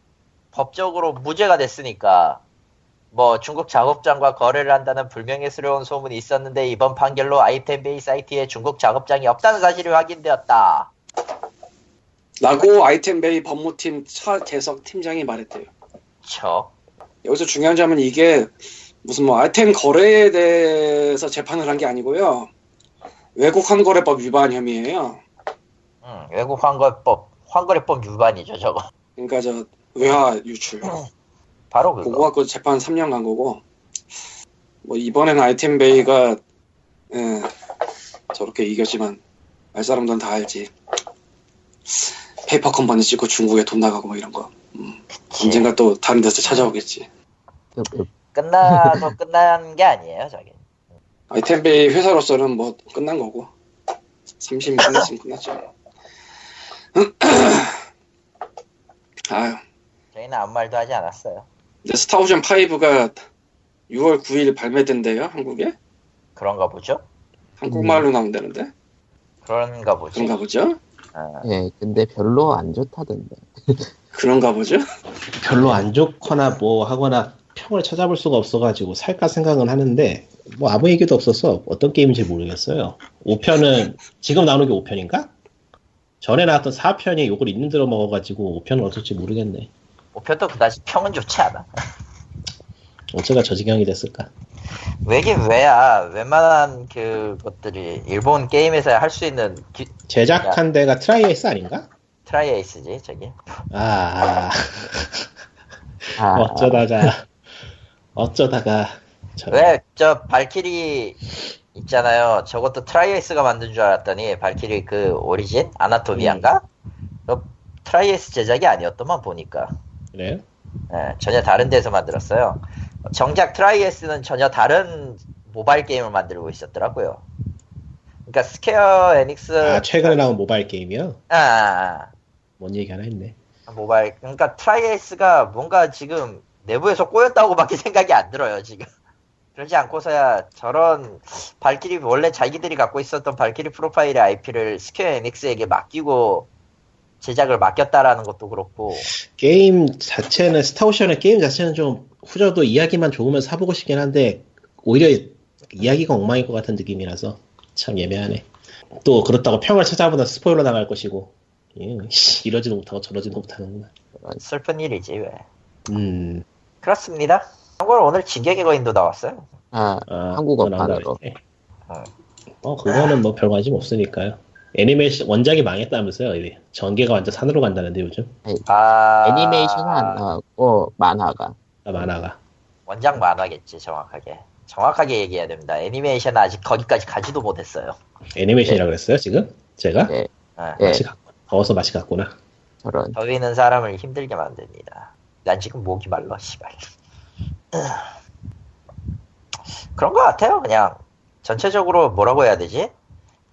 법적으로 무죄가 됐으니까, 뭐, 중국 작업장과 거래를 한다는 불명예스러운 소문이 있었는데, 이번 판결로 아이템베이 사이트에 중국 작업장이 없다는 사실이 확인되었다. 라고 아이템베이 법무팀 차 재석 팀장이 말했대요. 저, 여기서 중요한 점은 이게 무슨 뭐 아이템 거래에 대해서 재판을 한 게 아니고요. 외국 환거래법 위반 혐의예요. 음, 외국 환거법, 환거래법 위반이죠, 저거. 그러니까 저 외화 유출. [CLEARS THROAT] 바로 그거. 그거 갖고 재판 3년 간 거고. 뭐 이번에는 아이템 베이가 예, 저렇게 이겼지만 알 사람들은 다 알지. 페이퍼 컴퍼니 찍고 중국에 돈 나가고 뭐 이런 거. 음, 언젠가 또 다른 데서 찾아오겠지. 끝나도 끝난 게 아니에요, 저게. 아이템베이 회사로서는 뭐 끝난 거고 30년 끝났으면 끝났죠. [CLEARS THROAT] 아유, 저희는 아무 말도 하지 않았어요. 근데 스타오션 5가 6월 9일 발매된대요, 한국에? 그런가 보죠? 한국말로 나온다는데? 그런가 보죠. 그런가 보죠? 어, 예, 근데 별로 안 좋다던데. [LAUGHS] 그런가 보죠? 별로 안 좋거나 뭐 하거나 평을 찾아볼 수가 없어가지고 살까 생각은 하는데 뭐 아무 얘기도 없어서 어떤 게임인지 모르겠어요. 5편은 지금 나오는 게 5편인가? 전에 나왔던 4편이 욕을 있는 대로 먹어가지고 5편은 어떨지 모르겠네. 5편도 그다지 평은 좋지 않아. 어쩌다 저 지경이 됐을까? 왜긴 왜야. 웬만한 그 것들이 일본 게임에서 할 수 있는 기- 제작한 데가 트라이에이스 아닌가? 트라이에이스지, 저기. [LAUGHS] 아, 아, 어쩌다가 어쩌다가 저왜저 발키리 있잖아요. 저것도 트라이에이스가 만든 줄 알았더니 발키리 그 오리진 아나토미안가? 그 트라이에이스 제작이 아니었더만 보니까. 그래요? 예, 전혀 다른 데서 만들었어요. 정작 트라이에이스는 전혀 다른 모바일 게임을 만들고 있었더라고요. 그러니까 스퀘어 에닉스 아 최근에 나온 모바일 게임이요? 아, 아, 뭔 얘기 하나 했네. 아, 모바일 그러니까 트라이에이스가 뭔가 지금 내부에서 꼬였다고밖에 [LAUGHS] 생각이 안 들어요 지금. 그러지 않고서야 저런 발키리 원래 자기들이 갖고 있었던 발키리 프로파일의 IP를 스퀘어 에닉스에게 맡기고 제작을 맡겼다라는 것도 그렇고 게임 자체는 스타오션의 게임 자체는 좀 후져도 이야기만 좋으면 사보고 싶긴 한데 오히려 이야기가 엉망일 것 같은 느낌이라서 참 애매하네. 또 그렇다고 평을 찾아보다 스포일러 나갈 것이고 예, 씨, [LAUGHS] 이러지도 못하고 저러지도 못하는구나. 슬픈 일이지 왜. 음, 그렇습니다. 참고로 오늘 진격의 거인도 나왔어요. 아, 아, 한국어. 나와있네. 어. 어 그거는 뭐 별 관심 없으니까요. 애니메이션 원작이 망했다면서요? 이게. 전개가 완전 산으로 간다는데 요즘 아 애니메이션은 안 나왔고 만화가. 아, 만화가. 원작 만화겠지 정확하게. 정확하게 얘기해야 됩니다. 애니메이션은 아직 거기까지 가지도 못했어요. 애니메이션이라 그랬어요 지금? 제가? 예, 어, 예, 맛이 갔 더워서 맛이 갔구나. 저런. 더위는 사람을 힘들게 만듭니다. 난 지금 목이 말라 씨발. [CLEARS THROAT] 그런 것 같아요. 그냥 전체적으로 뭐라고 해야 되지?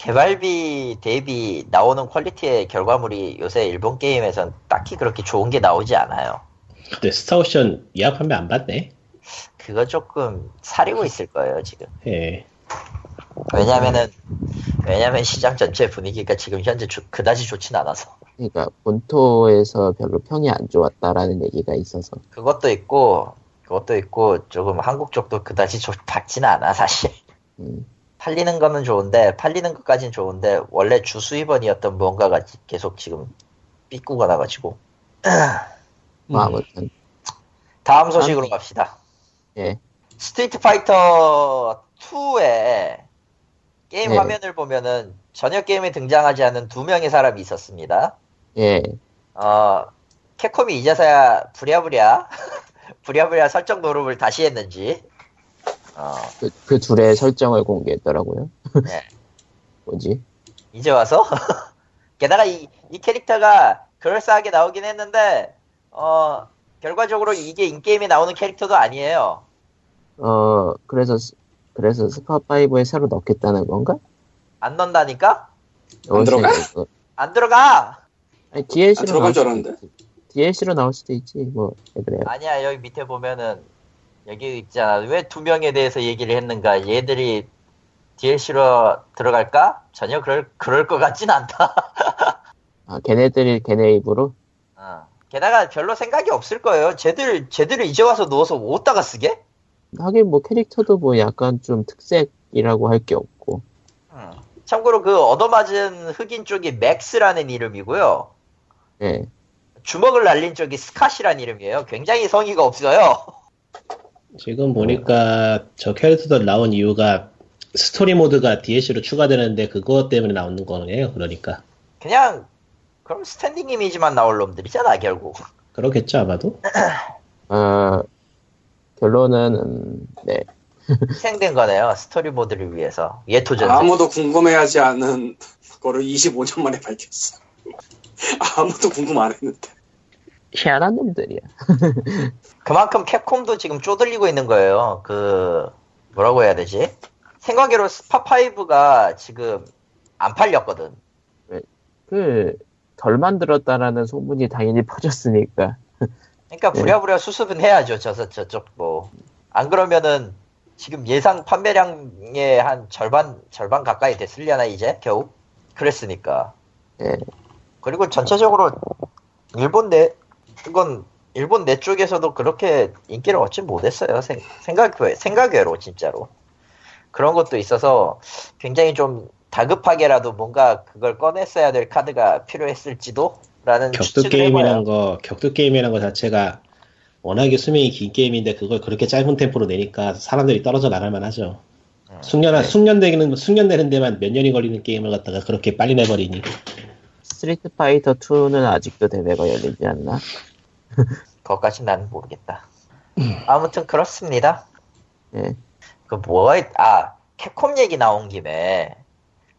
개발비 대비 나오는 퀄리티의 결과물이 요새 일본 게임에선 딱히 그렇게 좋은 게 나오지 않아요. 근데 스타오션 예약 판매 안 받네. 그거 조금 사리고 있을 거예요 지금. 예. 왜냐면은 왜냐면 시장 전체 분위기가 지금 현재 조- 그다지 좋진 않아서 그러니까 본토에서 별로 평이 안 좋았다라는 얘기가 있어서. 그것도 있고 그것도 있고 조금 한국 쪽도 그다지 좋, 밝지는 않아 사실. 음, 팔리는 거는 좋은데 팔리는 것까진 좋은데 원래 주 수입원이었던 무언가가 계속 지금 삐꾸가 나가지고 뭐 [CLEARS THROAT] 아무튼 다음 소식으로 갑시다. 예. 스트리트 파이터 2의 게임 네. 화면을 보면은 전혀 게임에 등장하지 않은 두 명의 사람이 있었습니다. 예. 어, 캡콤이 이제서야 부랴부랴 [LAUGHS] 부랴부랴 설정 놀음을 다시 했는지 어, 그, 그 둘의 설정을 공개했더라고요. 네. [LAUGHS] 뭐지? 이제 와서 [LAUGHS] 게다가 이, 이 캐릭터가 그럴싸하게 나오긴 했는데 어, 결과적으로 이게 in-game에 나오는 캐릭터도 아니에요. 어, 그래서, 스- 그래서 스파5에 새로 넣겠다는 건가? 안 넣는다니까? 안 들어가? 안 들어가! 아니, DLC로 아, 들어간 줄 알았는데. DLC로 나올 수도 있지, 뭐, 왜 그래요. 아니야 여기 밑에 보면은 여기 있잖아 왜 두 명에 대해서 얘기를 했는가 얘들이 DLC로 들어갈까? 전혀 그럴 그럴 것 같진 않다. [LAUGHS] 아, 걔네들이 걔네 입으로? 어. 게다가 별로 생각이 없을 거예요. 쟤들 쟤들을 이제 와서 누워서 어디다가 쓰게? 하긴 뭐 캐릭터도 뭐 약간 좀 특색이라고 할 게 없고. 음. 참고로 그 얻어맞은 흑인 쪽이 맥스라는 이름이고요. 예. 주먹을 날린 쪽이 스캇이라는 이름이에요. 굉장히 성의가 없어요. [LAUGHS] 지금 보니까 저 캐릭터들 나온 이유가 스토리 모드가 DLC로 추가되는데 그것 때문에 나오는 거네요. 그러니까 그냥 그럼 standing 이미지만 나올 놈들이잖아 결국. 그렇겠죠 아마도. [CLEARS THROAT] 어, 결론은, 음, 네. [LAUGHS] 희생된 거네요. 스토리 모드를 위해서. 예토전세. 아무도 궁금해하지 않은 거를 25년 만에 밝혔어. [LAUGHS] 아무도 궁금 안 했는데. 희한한 놈들이야. [LAUGHS] 그만큼 캡콤도 지금 쪼들리고 있는 거예요. 그 뭐라고 해야 되지? 생각외로 스파5가 지금 안 팔렸거든. 그, 덜 만들었다라는 소문이 당연히 퍼졌으니까. 그러니까 [LAUGHS] 네. 부랴부랴 수습은 해야죠. 저 저쪽 뭐. 안 그러면은 지금 예상 판매량의 한 절반 절반 가까이 됐으려나 이제 겨우 그랬으니까. 예. 그리고 전체적으로 일본 내 이건 일본 내 쪽에서도 그렇게 인기를 얻지 못했어요. 생, 생각 생각외로 진짜로 그런 것도 있어서 굉장히 좀 다급하게라도 뭔가 그걸 꺼냈어야 될 카드가 필요했을지도 라는 격투 추측을 게임이란. 거 격투 게임이란 거 자체가 워낙에 수명이 긴 게임인데 그걸 그렇게 짧은 템포로 내니까 사람들이 떨어져 나갈만 하죠. 음. 숙련 숙련되는 숙련되는 데만 몇 년이 걸리는 게임을 갖다가 그렇게 빨리 내버리니 스트리트 파이터 2는 아직도 대회가 열리지 않나? 그것까진 나는 모르겠다. 아무튼 그렇습니다. 예. 그 뭐가 있, 아 캡콤 얘기 나온 김에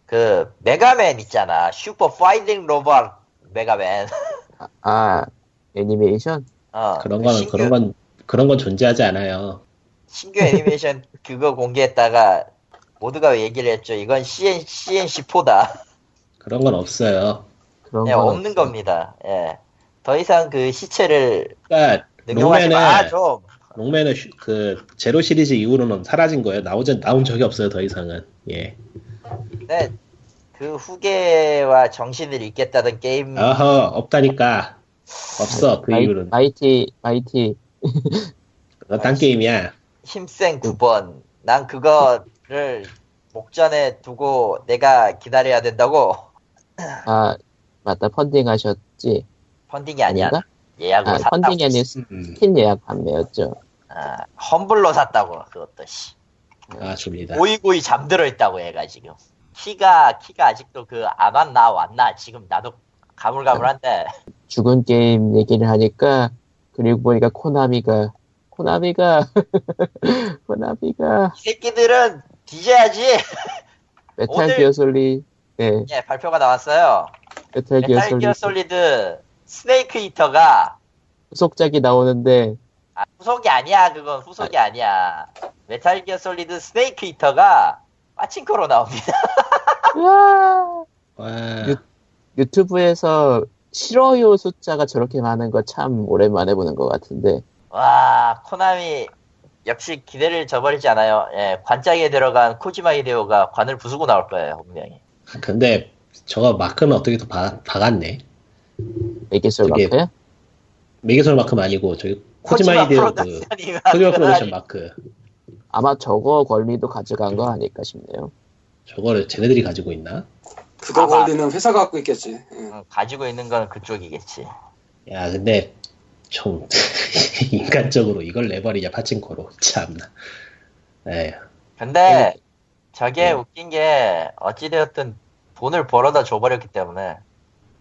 그 메가맨 있잖아 슈퍼 파이팅 로봇 메가맨 아, 아, 애니메이션? 어, [LAUGHS] 그런 그 거는 신규, 그런 건 그런 건 존재하지 않아요. 신규 애니메이션 [LAUGHS] 그거 공개했다가 모두가 얘기를 했죠 이건 CN, CNC4다 그런 건 없어요. 그런 예, 건 없는 없어. 겁니다 예. 더 이상 그 시체를 그러니까 능욕하지 록맨은 마 좀 록맨은 슈- 그 제로 시리즈 이후로는 사라진 거예요. 나오전 나온 적이 없어요. 더 이상은. 예. 네, 그 후계와 정신을 잇겠다던 게임 어허 없다니까. 없어 그 마이, 이후로는. 마이티, 마이티, 그건 딴 게임이야. 힘센 9번. 난 그거를 목전에 두고 내가 기다려야 된다고. 아, 맞다, 펀딩 하셨지? 펀딩이 아니야. 아닌가? 예약으로 아, 샀다고. 펀딩이 음. 스킨 예약 판매였죠. 아, Humble로 샀다고. 그것도 씨. 아 줍니다. 고이고이 잠들어 있다고 얘가 지금. 키가 키가 아직도 그 안 왔나 왔나 지금 나도 가물가물한데. 죽은 게임 얘기를 하니까, 그리고 보니까 코나미가, 코나미가, [LAUGHS] 코나미가, 이 새끼들은 뒤져야지. [LAUGHS] 메탈 오늘- 기어 솔리, 예, 예, 발표가 나왔어요. 메탈 메탈 기어 솔리드 스네이크 이터가 후속작이 나오는데, 아, 후속이 아니야, 그건 후속이 아니야. 메탈 기어 솔리드 스네이크 이터가 빠친코로 나옵니다. [LAUGHS] 유- 유튜브에서 싫어요 숫자가 저렇게 많은 거 참 오랜만에 보는 것 같은데, 와, 코나미 역시 기대를 저버리지 않아요. 예, 관짝에 들어간 코지마 히데오가 관을 부수고 나올 거예요, 분명히. 근데 저거 마크는 어떻게 또 박, 박았네. 메기솔 저게 마크야? 메기솔 마크는 아니고 저기 코지마 히데오 그 프로덕션이 코지마 프로덕션 마크. 아마 저거 권리도 가져간 거 아닐까 싶네요. 저거를 쟤네들이 가지고 있나? 그거 아마- 걸리는 회사가 갖고 있겠지. 예. 응, 가지고 있는 건 그쪽이겠지. 야 근데 좀 [LAUGHS] 인간적으로 이걸 내버리냐 파친코로 참나. 에휴. 근데 저게 네. 웃긴 게 어찌되었든 돈을 벌어다 줘버렸기 때문에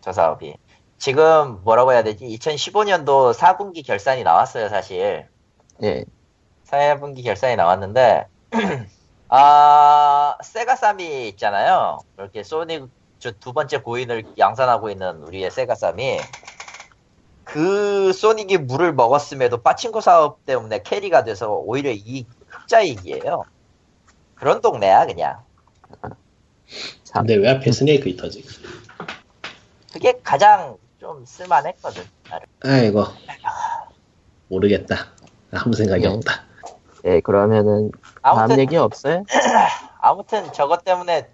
저 사업이 지금 뭐라고 해야 되지? 2015년도 4분기 결산이 나왔어요 사실 예. 4분기 결산이 나왔는데 [CLEARS THROAT] 아 세가삼이 있잖아요 이렇게 소니 저두 번째 고인을 양산하고 있는 우리의 세가삼이 그 소닉이 물을 먹었음에도 빠친코 사업 때문에 캐리가 돼서 오히려 이 흑자이익이에요 그런 동네야 그냥 참. 근데 왜 하필 스네이크 이터지? 그게 가장 좀 쓸만했거든. 나름. 아이고 모르겠다. 아무 생각이 예. 없다. 예, 그러면은 다음 아무튼 얘기 없어요? [CLEARS THROAT] 아무튼 저것 때문에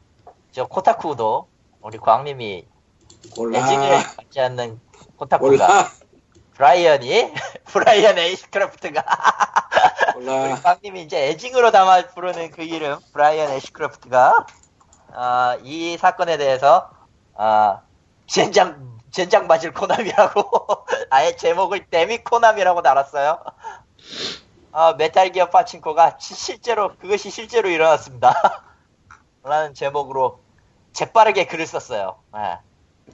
저 코타쿠도 우리 광님이. 애증을 받지 않는 코타쿠가 몰라. 브라이언이 [LAUGHS] 브라이언 애시크래프트가 [LAUGHS] 우리. 광님이 이제 애증으로 담아 부르는 그 이름 브라이언 애시크래프트가 아, 이 사건에 대해서 아, [LAUGHS] 젠장 젠장 맞을 코나미라고 [LAUGHS] 아예 제목을 damn it 코나미라고 달았어요. 아, 메탈 기어 파친코가 시- 실제로 그것이 실제로 일어났습니다. [LAUGHS] 라는 제목으로 재빠르게 글을 썼어요. 예.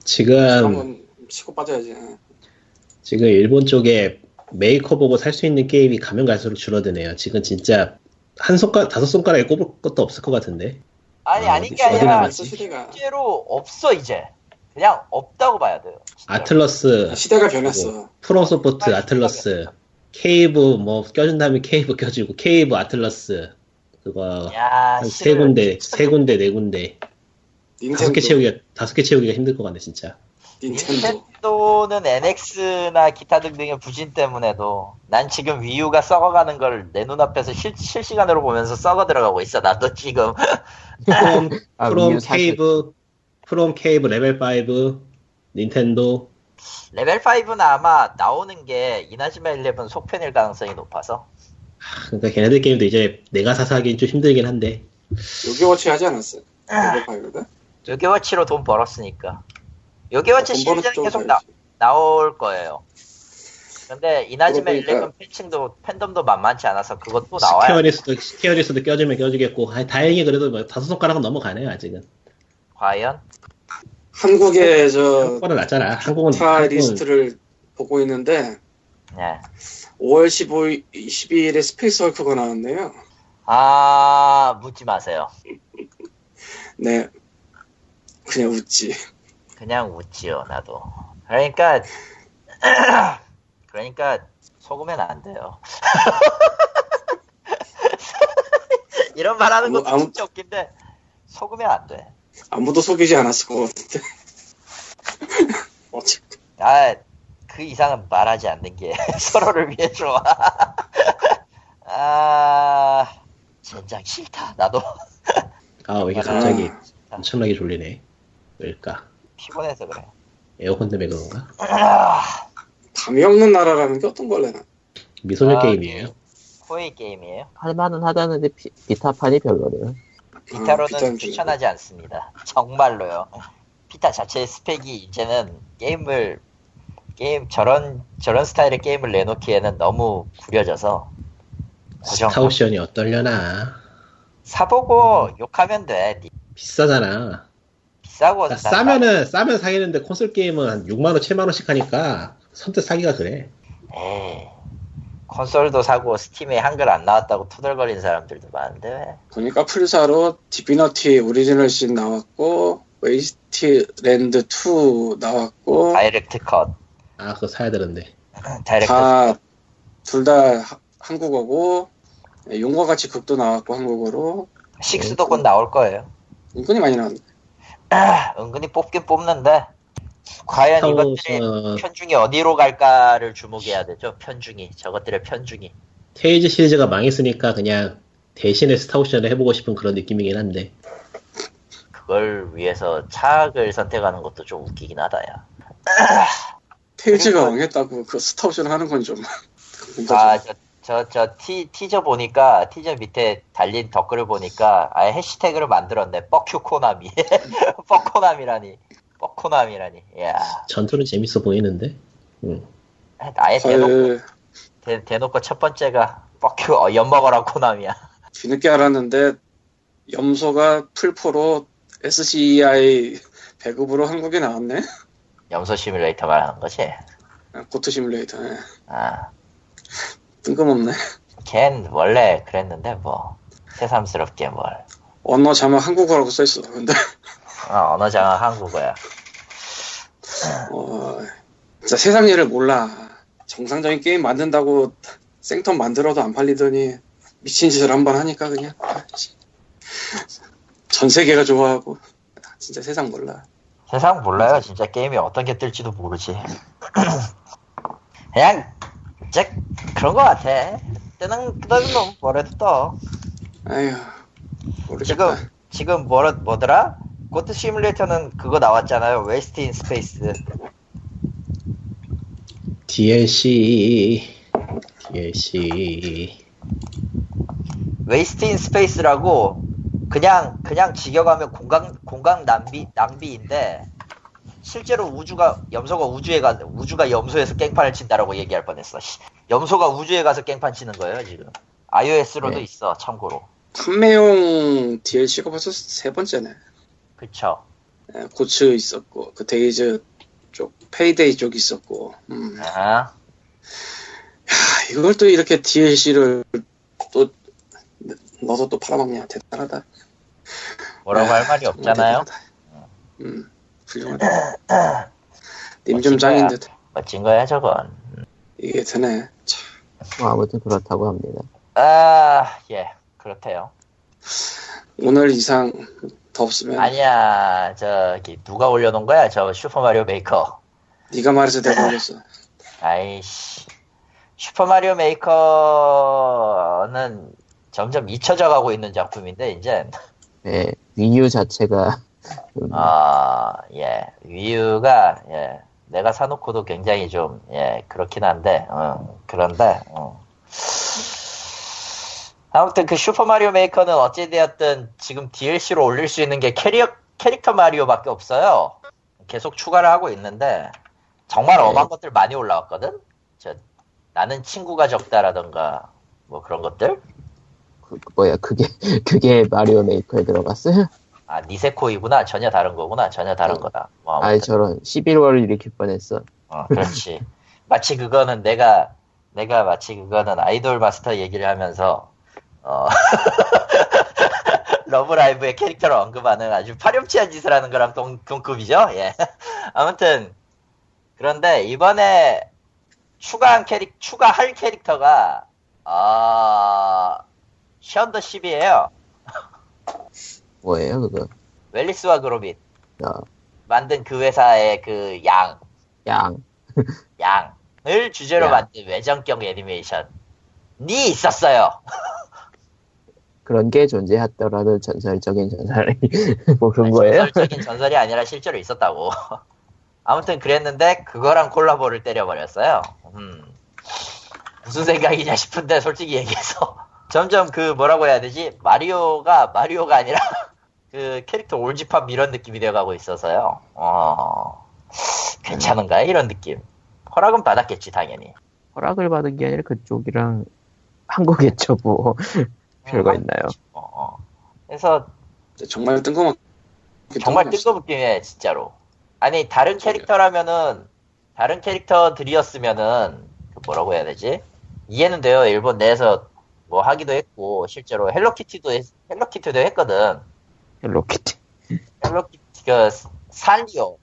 지금 치고 빠져야지. 예. 지금 일본 쪽에 메이커 보고 살 수 있는 게임이 가면 갈수록 줄어드네요. 지금 진짜 한 손가락 다섯 손가락에 꼽을 것도 없을 것 같은데. 아니 아, 아닌 게 아니라 실제로 없어 이제. 그냥 없다고 봐야 돼요. 진짜로. 아틀러스, 시대가 변했어. 프롬소프트, 빨리 아틀러스, 케이브 뭐 껴준 다음에 케이브 껴주고 케이브 아틀러스 그거 야, 한세 군데, 세 군데, 네 군데 다섯 개 닌텐도. 채우기가 다섯 개 채우기가 힘들 것 같네 진짜. 닌텐도. 닌텐도 는 NX나 기타 등등의 부진 때문에도 난 지금 위유가 썩어가는 걸 내 눈앞에서 실, 실시간으로 보면서 썩어 들어가고 있어. 나도 지금 프롬, 아, 프롬 케이브, 프롬 케이브 레벨 5, 닌텐도 레벨 5는 아마 나오는 게 이나즈마 11 속편일 가능성이 높아서 그러니까 걔네들 게임도 이제 내가 사서 하기엔 좀 힘들긴 한데 요괴워치 하지 않았어? 레벨 파이브가? 요괴워치로 돈 벌었으니까 요괴워치 돈 버는 시리즈는 쭉 계속 나. 나올 거예요. 근데 이나즈마 그러니까- 11 팬층도 팬덤도 만만치 않아서 그것도 나와요. 스퀘어에닉스도 스퀘어에닉스도 껴주면 껴주겠고 아니, 다행히 그래도 뭐 다섯 손가락은 넘어가네요 아직은 과연 한국의 저 한국보다 낫잖아 한국은 스타 한국은 리스트를 보고 있는데 네. 5월 15일, 22일에 스페이스 헐크가 나왔네요. 아 묻지 마세요. 네. 그냥 웃지. 그냥 웃지요 나도. 그러니까 [CLEARS THROAT] 그러니까 속으면 안 돼요. [LAUGHS] 이런 말하는 것도 뭐, 아무- 진짜 웃긴데 속으면 안 돼. 아무도 속이지 않았을 것 같은데. [LAUGHS] 어찌 아, 그 이상은 말하지 않는 게 [LAUGHS] 서로를 위해 좋아. [LAUGHS] 아, 젠장 싫다. 나도 아 왜 이게 맞아. 갑자기 아, 엄청나게 졸리네 왜일까 피곤해서 그래. 에어컨 때문에 그런가 아, 감이 없는 나라라는 게 어떤 걸래나. 미소녀 아, 게임이에요 코에이 게임이에요. 할만은 하다는데 비, 비타판이 별로래요. 비타로는 비타는 추천하지 않습니다. 정말로요. 비타 자체의 스펙이 이제는 게임을 게임 저런 저런 스타일의 게임을 내놓기에는 너무 구려져서 고정 스타오션이 어떨려나 사보고 욕하면 돼. 니 비싸잖아 비싸고 그러니까 싸면은 싸면 사기는데 콘솔 게임은 한 6만원 7만원씩 하니까 선뜻 사기가 그래 에이, 콘솔도 사고 스팀에 한글 안 나왔다고 투덜거리는 사람들도 많은데 왜? 보니까 풀사로 디비너티 오리지널 씬 나왔고 웨이스트 랜드 2 나왔고 director's cut, 아 그거 사야 되는데 [LAUGHS] direct 다둘다 한국어고 네, 용과 같이 극도 나왔고 한국어로 식스도 곧 나올 거예요. 은근히 많이 나왔네. 아, [CLEARS THROAT] 은근히 뽑긴 뽑는데 과연 이것들의 스타오션 편중이 어디로 갈까를 주목해야 되죠. 편중이 저것들의 편중이. 테일즈 시리즈가 망했으니까 그냥 대신에 스타오션을 해보고 싶은 그런 느낌이긴 한데 그걸 위해서 차악을 선택하는 것도 좀 웃기긴 하다야. [LAUGHS] 테일즈가 망했다고 그 스타오션 하는 건 좀. [LAUGHS] 아, 저 저, 저, 티, 티저 보니까, 티저 밑에 달린 댓글을 보니까, 아예 해시태그를 만들었네. 뻑큐 코나미. [LAUGHS] 뻑코나미라니. 뻑코나미라니. 이야. 전투는 재밌어 보이는데. 음. 아예 대놓고, 헐, 대, 대놓고 첫 번째가, 뻑큐, 어, 엿먹어라 코나미야. [LAUGHS] 뒤늦게 알았는데 염소가 풀포로 SCI 배급으로 한국에 나왔네. 염소 시뮬레이터 말하는 거지. 아, 고트 시뮬레이터. 예. 아, 뜬금없네. 걘 원래 그랬는데, 뭐. 새삼스럽게 뭘. 언어 자막 한국어라고 써있어. 근데 어, 언어 장악 한국어야. 어, 진짜 세상 일을 몰라. 정상적인 게임 만든다고 생턴 만들어도 안 팔리더니 미친 짓을 한 번 하니까 그냥. 전 세계가 좋아하고 진짜 세상 몰라. 세상 몰라요. 진짜 게임이 어떤 게 뜰지도 모르지. [CLEARS THROAT] 그냥, 진짜 그런 거 같아. 뜨는, 뜨는 놈 뭐래도 떠. 아휴 모르겠다. 지금, 지금 뭐라, 뭐더라? 고트 시뮬레이터는 그거 나왔잖아요. Waste in Space. DLC. DLC. Waste in Space라고 그냥 그냥 직역하면 공간 공간 낭비 낭비인데 실제로 우주가 염소가 우주에 가 우주가 염소에서 깽판을 친다라고 얘기할 뻔했어. 씨. 염소가 우주에 가서 깽판 치는 거예요 지금. iOS로도 네. 있어 참고로. 판매용 DLC가 벌써 세 번째네. 그쵸. 예, 고츠 있었고 그 데이즈 쪽 페이데이 쪽 있었고 음. 아, 하, 이걸 또 이렇게 DLC를 또 넣어서 또 팔아먹냐 대단하다. 뭐라고 할 말이 없잖아요. 대단하다. 음 훌륭하다. 님좀 멋진 짱인. 듯 멋진 거야 저건. 이게 드네. 참. 뭐 아무튼 그렇다고 합니다. 아, 예, 그렇대요. 오늘 이상 더 없으면 아니야, 저기 누가 올려놓은 거야? 저 슈퍼 마리오 메이커. 네가 말해서 내가 올렸어. [LAUGHS] 아이씨. 슈퍼마리오 메이커는 점점 잊혀져 가고 있는 작품인데, 이제. 예, 위유 자체가 좀 아, 예. 위유가, 예. 내가 사놓고도 굉장히 좀, 예, 그렇긴 한데, 어, 그런데, 어. 아무튼 그 슈퍼 마리오 메이커는 어찌되었든 지금 DLC로 올릴 수 있는 게 캐리어, 캐릭터 마리오밖에 없어요. 계속 추가를 하고 있는데, 정말 네. 엄한 것들 많이 올라왔거든? 저, 나는 친구가 적다라던가, 뭐 그런 것들? 그, 뭐야 그게 [LAUGHS] 그게 마리오 메이커에 들어갔어요? 아, 니세코이구나. 전혀 다른 거구나. 전혀 다른 어. 거다. 뭐 아이 아무튼. 저런 11월을 일으킬 뻔했어. 어, 그렇지. [LAUGHS] 마치 그거는 내가, 내가 마치 그거는 아이돌 마스터 얘기를 하면서, 어, [LAUGHS] 러브라이브의 캐릭터를 언급하는 아주 파렴치한 짓을 하는 거랑 동, 동급이죠? 예. [LAUGHS] 아무튼, 그런데 이번에 추가한 캐릭, 추가할 캐릭터가, 아, 션 더 쉽이에요. 뭐예요 그거? 월레스와 그로밋. 어, 만든 그 회사의 그 양, 양. [LAUGHS] 양을 주제로 양. 만든 외전격 애니메이션이 있었어요. 그런 게 존재했더라도 전설적인 전설이 [LAUGHS] 뭐 그런 거예요? 전설적인 전설이 아니라 실제로 있었다고. [LAUGHS] 아무튼 그랬는데 그거랑 콜라보를 때려버렸어요. 음. 무슨 생각이냐 싶은데 솔직히 얘기해서 [LAUGHS] 점점 그 뭐라고 해야 되지? 마리오가 마리오가 아니라 그 캐릭터 올집합 이런 느낌이 되어가고 있어서요. 어. 괜찮은가요? 이런 느낌. 허락은 받았겠지 당연히. 허락을 받은 게 아니라 그쪽이랑 한 거겠죠 뭐 별거 음, 있나요? 어, 어. 그래서 정말 뜬금없. 정말 뜬금없게 진짜로. 아니 다른 캐릭터라면은 다른 캐릭터들이었으면은 그 뭐라고 해야 되지? 이해는 돼요. 일본 내에서 뭐 하기도 했고 실제로 헬로키티도 했, 헬로키티도 했거든. 헬로키티. 헬로키티 그 산리오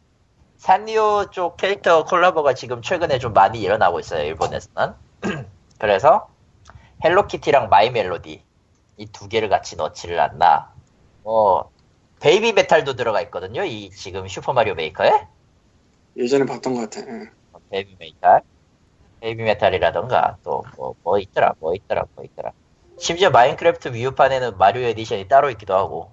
산리오 쪽 캐릭터 콜라보가 지금 최근에 좀 많이 일어나고 있어요. 일본에서는. [CLEARS THROAT] 그래서 헬로키티랑 마이 멜로디 이 두 개를 같이 넣지를 않나. 뭐 베이비 메탈도 들어가 있거든요. 이 지금 슈퍼 마리오 메이커에 예전에 봤던 것 같아. 예. 베이비 메탈, 베이비 메탈이라던가 또 뭐 뭐 있더라, 뭐 있더라, 뭐 있더라. 심지어 마인크래프트 Wii U판에는 마리오 에디션이 따로 있기도 하고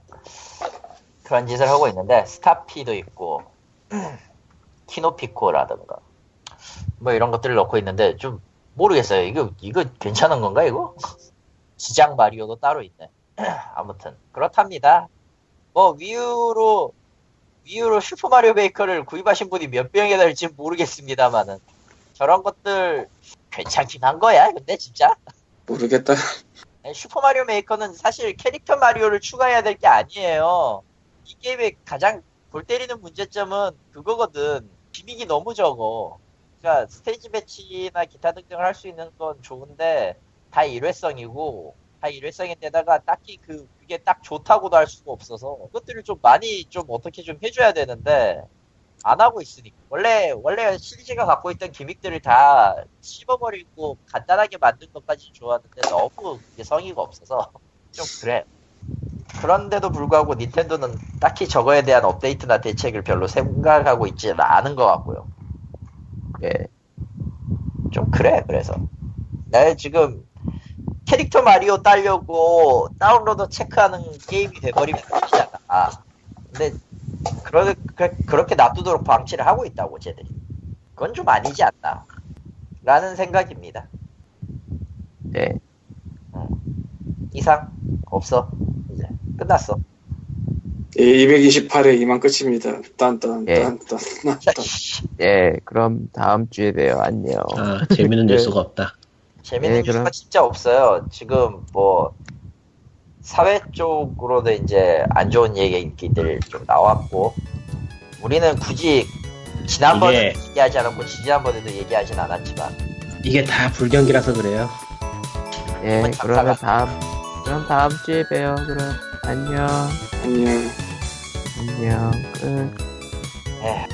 그런 짓을 하고 있는데 스타피도 있고 [CLEARS THROAT] 키노피코라던가 뭐 이런 것들을 넣고 있는데 좀 모르겠어요. 이거 이거 괜찮은 건가 이거? 지장 마리오도 따로 있네. [CLEARS THROAT] 아무튼 그렇답니다. 뭐 위유로 위유로 슈퍼 마리오 메이커를 구입하신 분이 몇 명이나 될지 모르겠습니다만은 저런 것들 괜찮긴 한 거야. 근데 진짜 모르겠다. 아니, [LAUGHS] 슈퍼 마리오 메이커는 사실 캐릭터 마리오를 추가해야 될 게 아니에요. 이 게임의 가장 골 때리는 문제점은 그거거든. gimmick이 너무 적어. 그러니까 스테이지 배치나 기타 등등을 할 수 있는 건 좋은데 다 일회성이고 다 일회성인데다가 딱히 그 그게 딱 좋다고도 할 수가 없어서 그것들을 좀 많이 좀 어떻게 좀 해줘야 되는데 안 하고 있으니까 원래 원래 시리즈가 갖고 있던 gimmick들을 다 씹어버리고 간단하게 만든 것까지 좋았는데 너무 성의가 없어서 [LAUGHS] 좀 그래. 그런데도 불구하고 닌텐도는 딱히 저거에 대한 업데이트나 대책을 별로 생각하고 있지는 않은 것 같고요. 예. 좀 그래 그래서 나 지금 캐릭터 마리오 따려고 다운로드 체크하는 게임이 돼버리면 되잖아 아, 근데 그러, 그, 그렇게 놔두도록 방치를 하고 있다고 쟤들이 그건 좀 아니지 않나 라는 생각입니다 네. 이상 없어 이제 끝났어 228회 이만 끝입니다. 딴딴 예. 딴딴 자, 딴. 씨, 예, 그럼 다음 주에 봬요. 안녕. 아, 재밌는 뉴스가 없다. 재밌는 네, 뉴스가 그럼. 진짜 없어요 지금 뭐 사회 쪽으로도 이제 안 좋은 얘기들 좀 나왔고 우리는 굳이 지난번에 이게- 얘기하지 않았고 지난번에도 얘기하진 않았지만 이게 다 불경기라서 그래요. 예, 그러면. 다음, 그럼 다음 주에 봬요. 그럼 안녕. 안녕. 안녕. 끝. 에